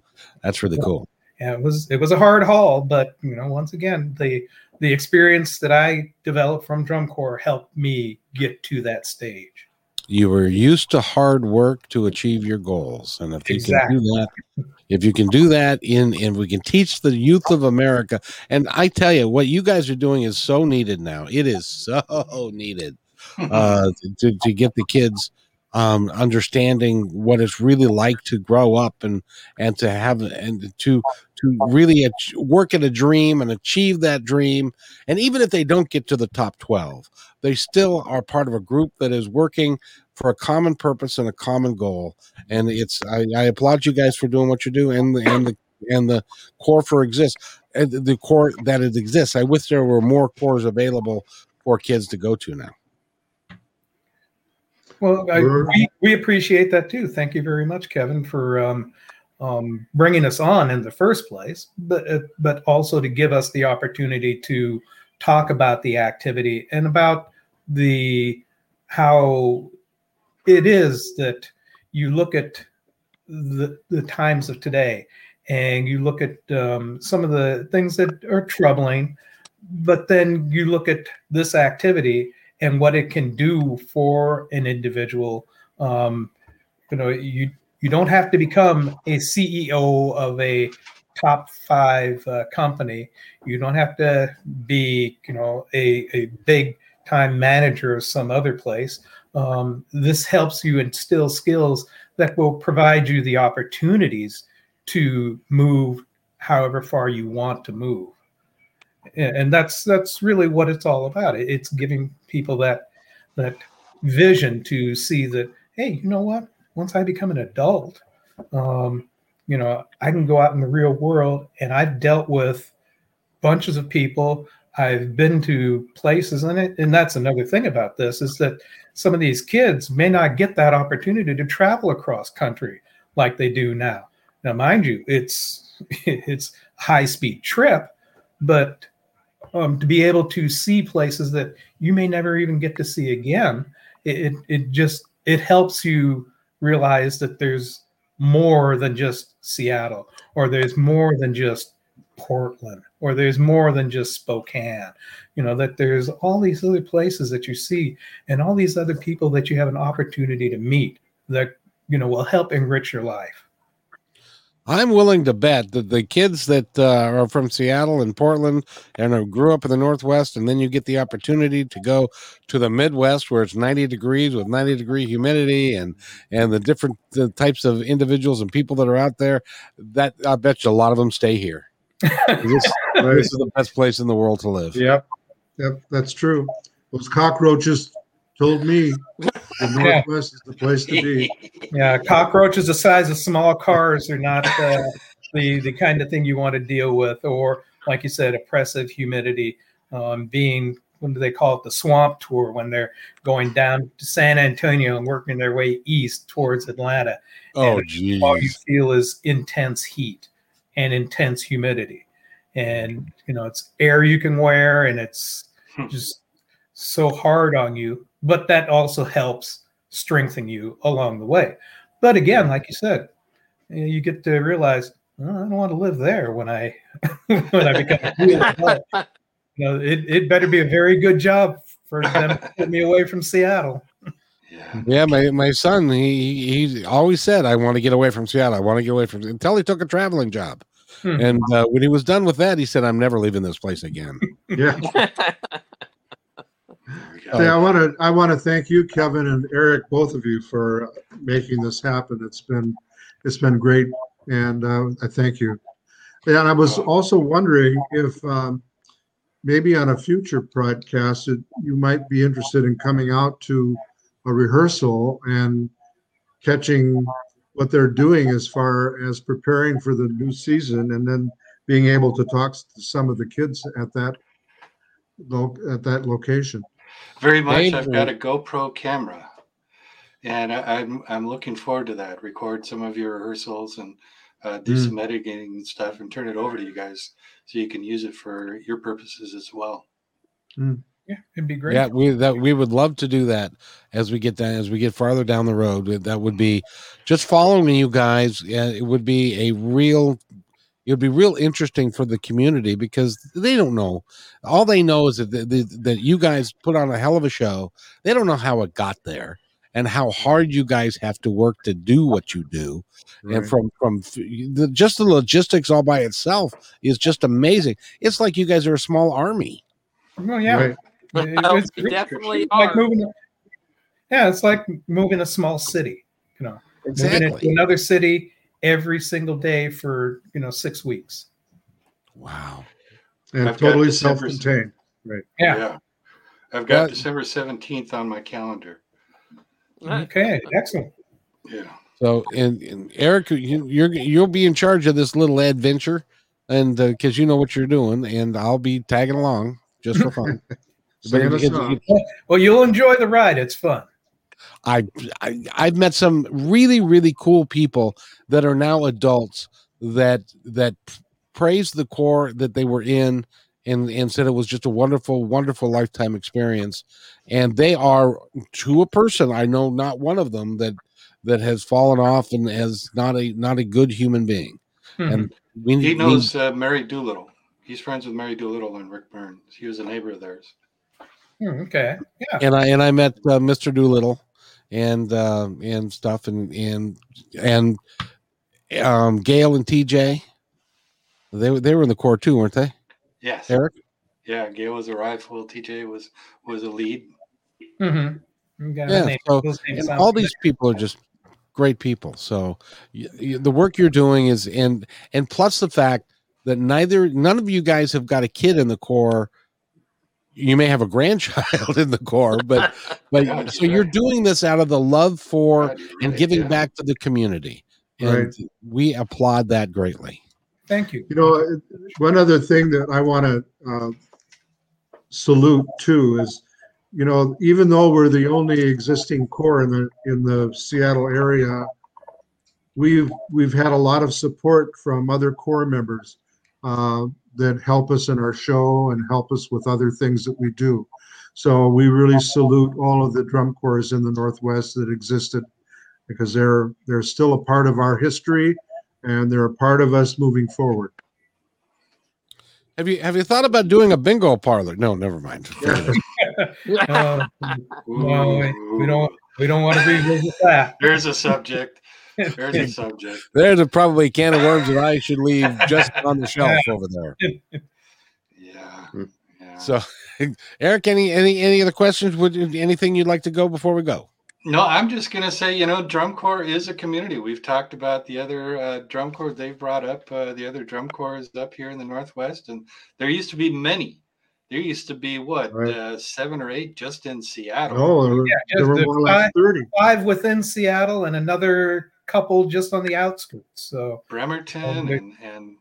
That's really cool. Yeah, it was it was a hard haul, but you know, once again, the the experience that I developed from drum corps helped me get to that stage. You were used to hard work to achieve your goals, and if exactly. you can do that, if you can do that in, and we can teach the youth of America, and I tell you, what you guys are doing is so needed now. It is so [laughs] needed [laughs] uh, to to get the kids um, understanding what it's really like to grow up and and to have and to to really ach- work at a dream and achieve that dream. And even if they don't get to the top twelve, they still are part of a group that is working for a common purpose and a common goal. And it's I, I applaud you guys for doing what you do and the and the and the corps for exists and the corps that it exists. I wish there were more corps available for kids to go to now. Well, I, we, we appreciate that too. Thank you very much, Kevin, for um, um, bringing us on in the first place, but uh, but also to give us the opportunity to talk about the activity and about the how it is that you look at the the times of today and you look at um, some of the things that are troubling, but then you look at this activity and what it can do for an individual. Um, you know, you you don't have to become a CEO of a top five uh, company. You don't have to be, you know, a, a big time manager of some other place. Um, this helps you instill skills that will provide you the opportunities to move however far you want to move. And that's that's really what it's all about. It's giving people that that vision to see that hey you know what? Once i become an adult um, you know i can go out in the real world and i've dealt with bunches of people. I've been to places in it. And that's another thing about this is that some of these kids may not get that opportunity to travel across country like they do now. Now mind you it's [laughs] it's high speed trip but um, to be able to see places that you may never even get to see again it it just it helps you realize that there's more than just Seattle, or there's more than just Portland, or there's more than just Spokane. You know, that there's all these other places that you see and all these other people that you have an opportunity to meet that, you know, will help enrich your life. I'm willing to bet that the kids that uh, are from Seattle and Portland and grew up in the Northwest, and then you get the opportunity to go to the Midwest where it's 90 degrees with 90 degree humidity and and the different types of individuals and people that are out there. That I bet you a lot of them stay here. This, [laughs] this is the best place in the world to live. Yep, yep, that's true. Those cockroaches told me the [laughs] Northwest is the place to be. Yeah, cockroaches the size of small cars are not uh, the the kind of thing you want to deal with, or like you said, oppressive humidity. Um, being what do they call it, the swamp tour, when they're going down to San Antonio and working their way east towards Atlanta. Oh, geez. All you feel is intense heat and intense humidity, and you know it's air you can wear, and it's Hmm. just so hard on you. But that also helps strengthen you along the way. But again, like you said, you you get to realize "Oh, I don't want to live there when I [laughs] when I become a. [laughs] You know, it, it better be a very good job for them to [laughs] get me away from Seattle. Yeah. Yeah, my, my son, he he always said, I want to get away from Seattle. I want to get away from until he took a traveling job. Hmm. And uh, when he was done with that, he said, I'm never leaving this place again. [laughs] Yeah. [laughs] There. Hey, I want to I want to thank you, Kevin and Eric, both of you for making this happen. It's been it's been great, and uh, I thank you. And I was also wondering if um, maybe on a future podcast it, you might be interested in coming out to a rehearsal and catching what they're doing as far as preparing for the new season, and then being able to talk to some of the kids at that lo- at that location. Very much. Dave, I've got a GoPro camera, and I, I'm I'm looking forward to that. Record some of your rehearsals and uh, do Mm. some editing and stuff, and turn it over to you guys so you can use it for your purposes as well. Yeah, it'd be great. Yeah, we that we would love to do that as we get down as we get farther down the road. That would be just following you guys. Uh, it would be a real. It would be real interesting for the community because they don't know. All they know is that the, the, that you guys put on a hell of a show. They don't know how it got there and how hard you guys have to work to do what you do. and from from the, just the logistics all by itself is just amazing. It's like you guys are a small army. Well, yeah. Right. [laughs] It- Well, it's we definitely like moving. Yeah, it's like moving a small city. You know, moving into another city every single day for you know six weeks. Wow. and I've totally self-contained. Right. Yeah. I've got Well- December 17th on my calendar. Okay, excellent. Yeah. So, and, and Eric, you, you're you'll be in charge of this little adventure, and uh, because you know what you're doing, and I'll be tagging along just for fun. [laughs] But Singing a it- it- song. it- Well, you'll enjoy the ride. It's fun. I, I I've met some really really cool people that are now adults that that praised the corps that they were in and and said it was just a wonderful wonderful lifetime experience and they are to a person I know not one of them that that has fallen off and has not a not a good human being and we He we- knows uh, Mary Doolittle. He's friends with Mary Doolittle and Rick Burns. He was a neighbor of theirs. Hmm, okay. Yeah. and I and I met uh, Mr. Doolittle and uh, and stuff and and and um, Gail and TJ. They were they were in the corps too, weren't they, Yes. Eric? Yeah. Gail was a rifle. TJ was was a lead. Mm-hmm. Yeah. So and all these people are just great people. So y y the work you're doing is and and plus the fact that neither none of you guys have got a kid in the corps. You may have a grandchild [laughs] in the corps, but [laughs] but Yeah, so you're doing this out of the love for God, and giving yeah. back to the community. And Right. we applaud that greatly. Thank you. You know, one other thing that I want to uh, salute too is, you know, even though we're the only existing corps in the in the Seattle area, we've we've had a lot of support from other corps members uh, that help us in our show and help us with other things that we do. So we really salute all of the drum corps in the Northwest that existed because they're they're still a part of our history and they're a part of us moving forward. Have you have you thought about doing a bingo parlor? No, never mind. [laughs] Uh, no, we, we don't we don't want to revisit that. There's a subject. There's a subject. There's a probably a can of worms that I should leave just on the shelf over there. Yeah. yeah. So, [laughs] Eric, any any any other questions? Would anything you'd like to go before we go? No, I'm just gonna say, you know, drum corps is a community. We've talked about the other uh, drum corps they've brought up, uh, the other drum corps up here in the Northwest, and there used to be many. There used to be what Right. uh, seven or eight just in Seattle. Oh, there were- Yeah, there were just more the like five- 30. Five within Seattle and another couple just on the outskirts. So Bremerton Okay. and and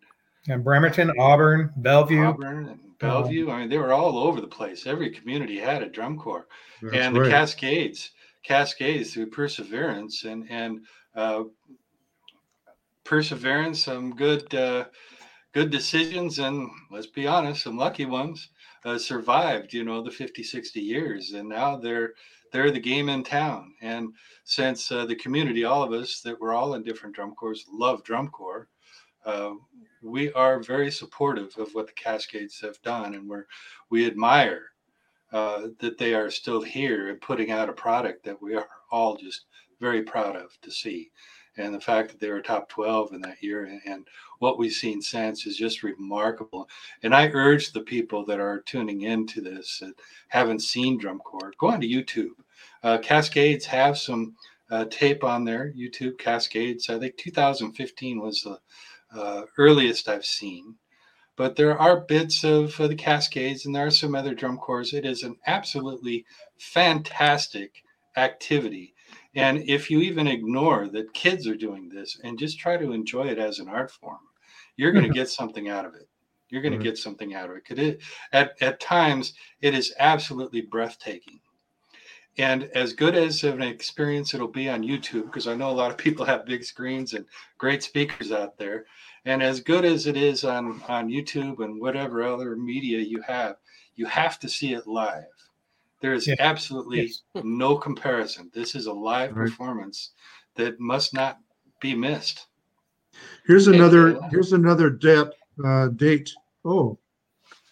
and Bremerton, Auburn, Bellevue. Auburn and Bellevue. I mean, they were all over the place. Every community had a drum corps. And the right. Cascades, Cascades through perseverance and and uh, perseverance, some good uh, good decisions, and let's be honest, some lucky ones uh, survived. You know, the 50, 60 years, and now they're they're the game in town. And since uh, the community, all of us that were all in different drum corps, love drum corps. Uh, we are very supportive of what the Cascades have done, and we're we admire uh, that they are still here and putting out a product that we are all just very proud of to see. And the fact that they were top 12 in that year and, and what we've seen since is just remarkable. And I urge the people that are tuning into this that haven't seen Drum Corps, go onto YouTube. Uh, Cascades have some uh, tape on there, YouTube Cascades. I think 2015 was the uh, earliest I've seen but there are bits of uh, the Cascades and there are some other drum corps. It is an absolutely fantastic activity. And if you even ignore that kids are doing this and just try to enjoy it as an art form, you're going to mm-hmm. get something out of it. You're going to mm-hmm. get something out of it. it at, at times, it is absolutely breathtaking. And as good as an experience it'll be on YouTube, because I know a lot of people have big screens and great speakers out there, and as good as it is on on youtube and whatever other media you have you have to see it live there is Yeah. absolutely Yes. [laughs] no comparison this is a live Right. performance that must not be missed Here's Hey, another, here's another date, uh, date. Oh,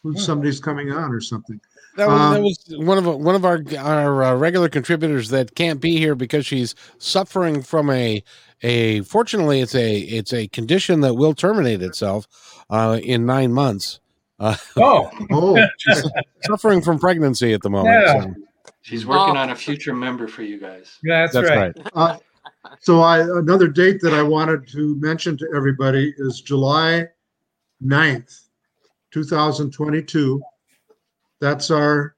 Hmm. somebody's coming on or something. That was, that Um, was one of one of our our uh, regular contributors that can't be here because she's suffering from a a. Fortunately, it's a it's a condition that will terminate itself uh, in nine months. Uh, Oh, Oh, [laughs] she's suffering from pregnancy at the moment. Yeah. so she's working Oh. on a future member for you guys that's, that's right. right. uh, so I, another date that I wanted to mention to everybody is July 9th, 2022. That's our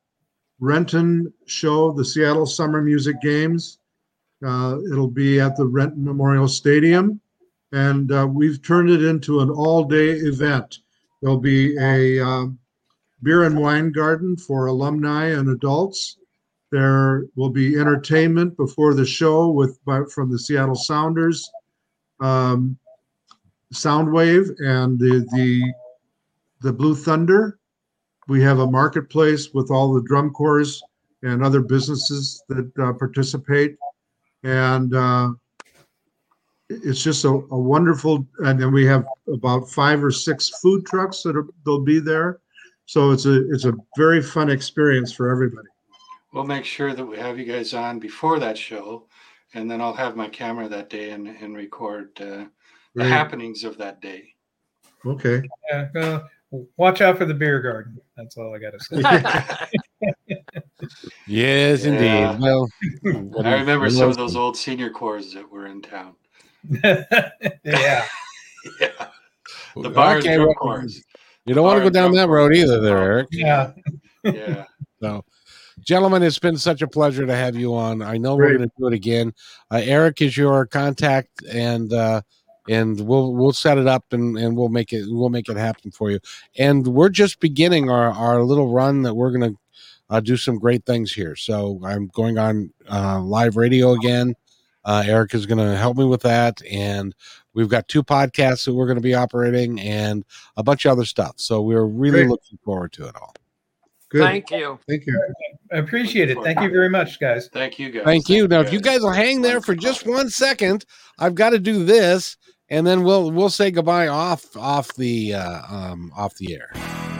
Renton show, the Seattle Summer Music Games. Uh, it'll be at the Renton Memorial Stadium, and uh, we've turned it into an all-day event. There'll be a um, beer and wine garden for alumni and adults. There will be entertainment before the show with by, from the Seattle Sounders, um, Soundwave, and the the the Blue Thunder. We have a marketplace with all the drum corps and other businesses that uh, participate, and uh, it's just a, a wonderful. And then we have about five or six food trucks that are they'll be there, so it's a it's a very fun experience for everybody. we'll make sure that we have you guys on before that show and then i'll have my camera that day and, and record uh, the Great. happenings of that day Okay. Yeah, uh, watch out for the beer garden. That's all I got to say. [laughs] Yes, Yeah. indeed. Well, I remember some of those old senior corps that were in town. Yeah. [laughs] Yeah, the bar Okay, drum well. You don't want to go down that road either, there, Eric. Yeah. Yeah, [laughs] So, gentlemen, it's been such a pleasure to have you on. I know we're going to do it again. Uh, Eric is your contact, and uh, and we'll we'll set it up and, and we'll make it we'll make it happen for you. And we're just beginning our our little run that we're going to uh, do some great things here. So I'm going on uh, live radio again. Uh, Eric is going to help me with that, and we've got two podcasts that we're going to be operating, and a bunch of other stuff. So we're really Great. looking forward to it all. Good. Thank you. Thank you. I appreciate it. Thank you very much, guys. Thank you, guys. Thank you. Now, if you guys. guys will hang there for just one second, I've got to do this, and then we'll we'll say goodbye off off the uh, um, off the air.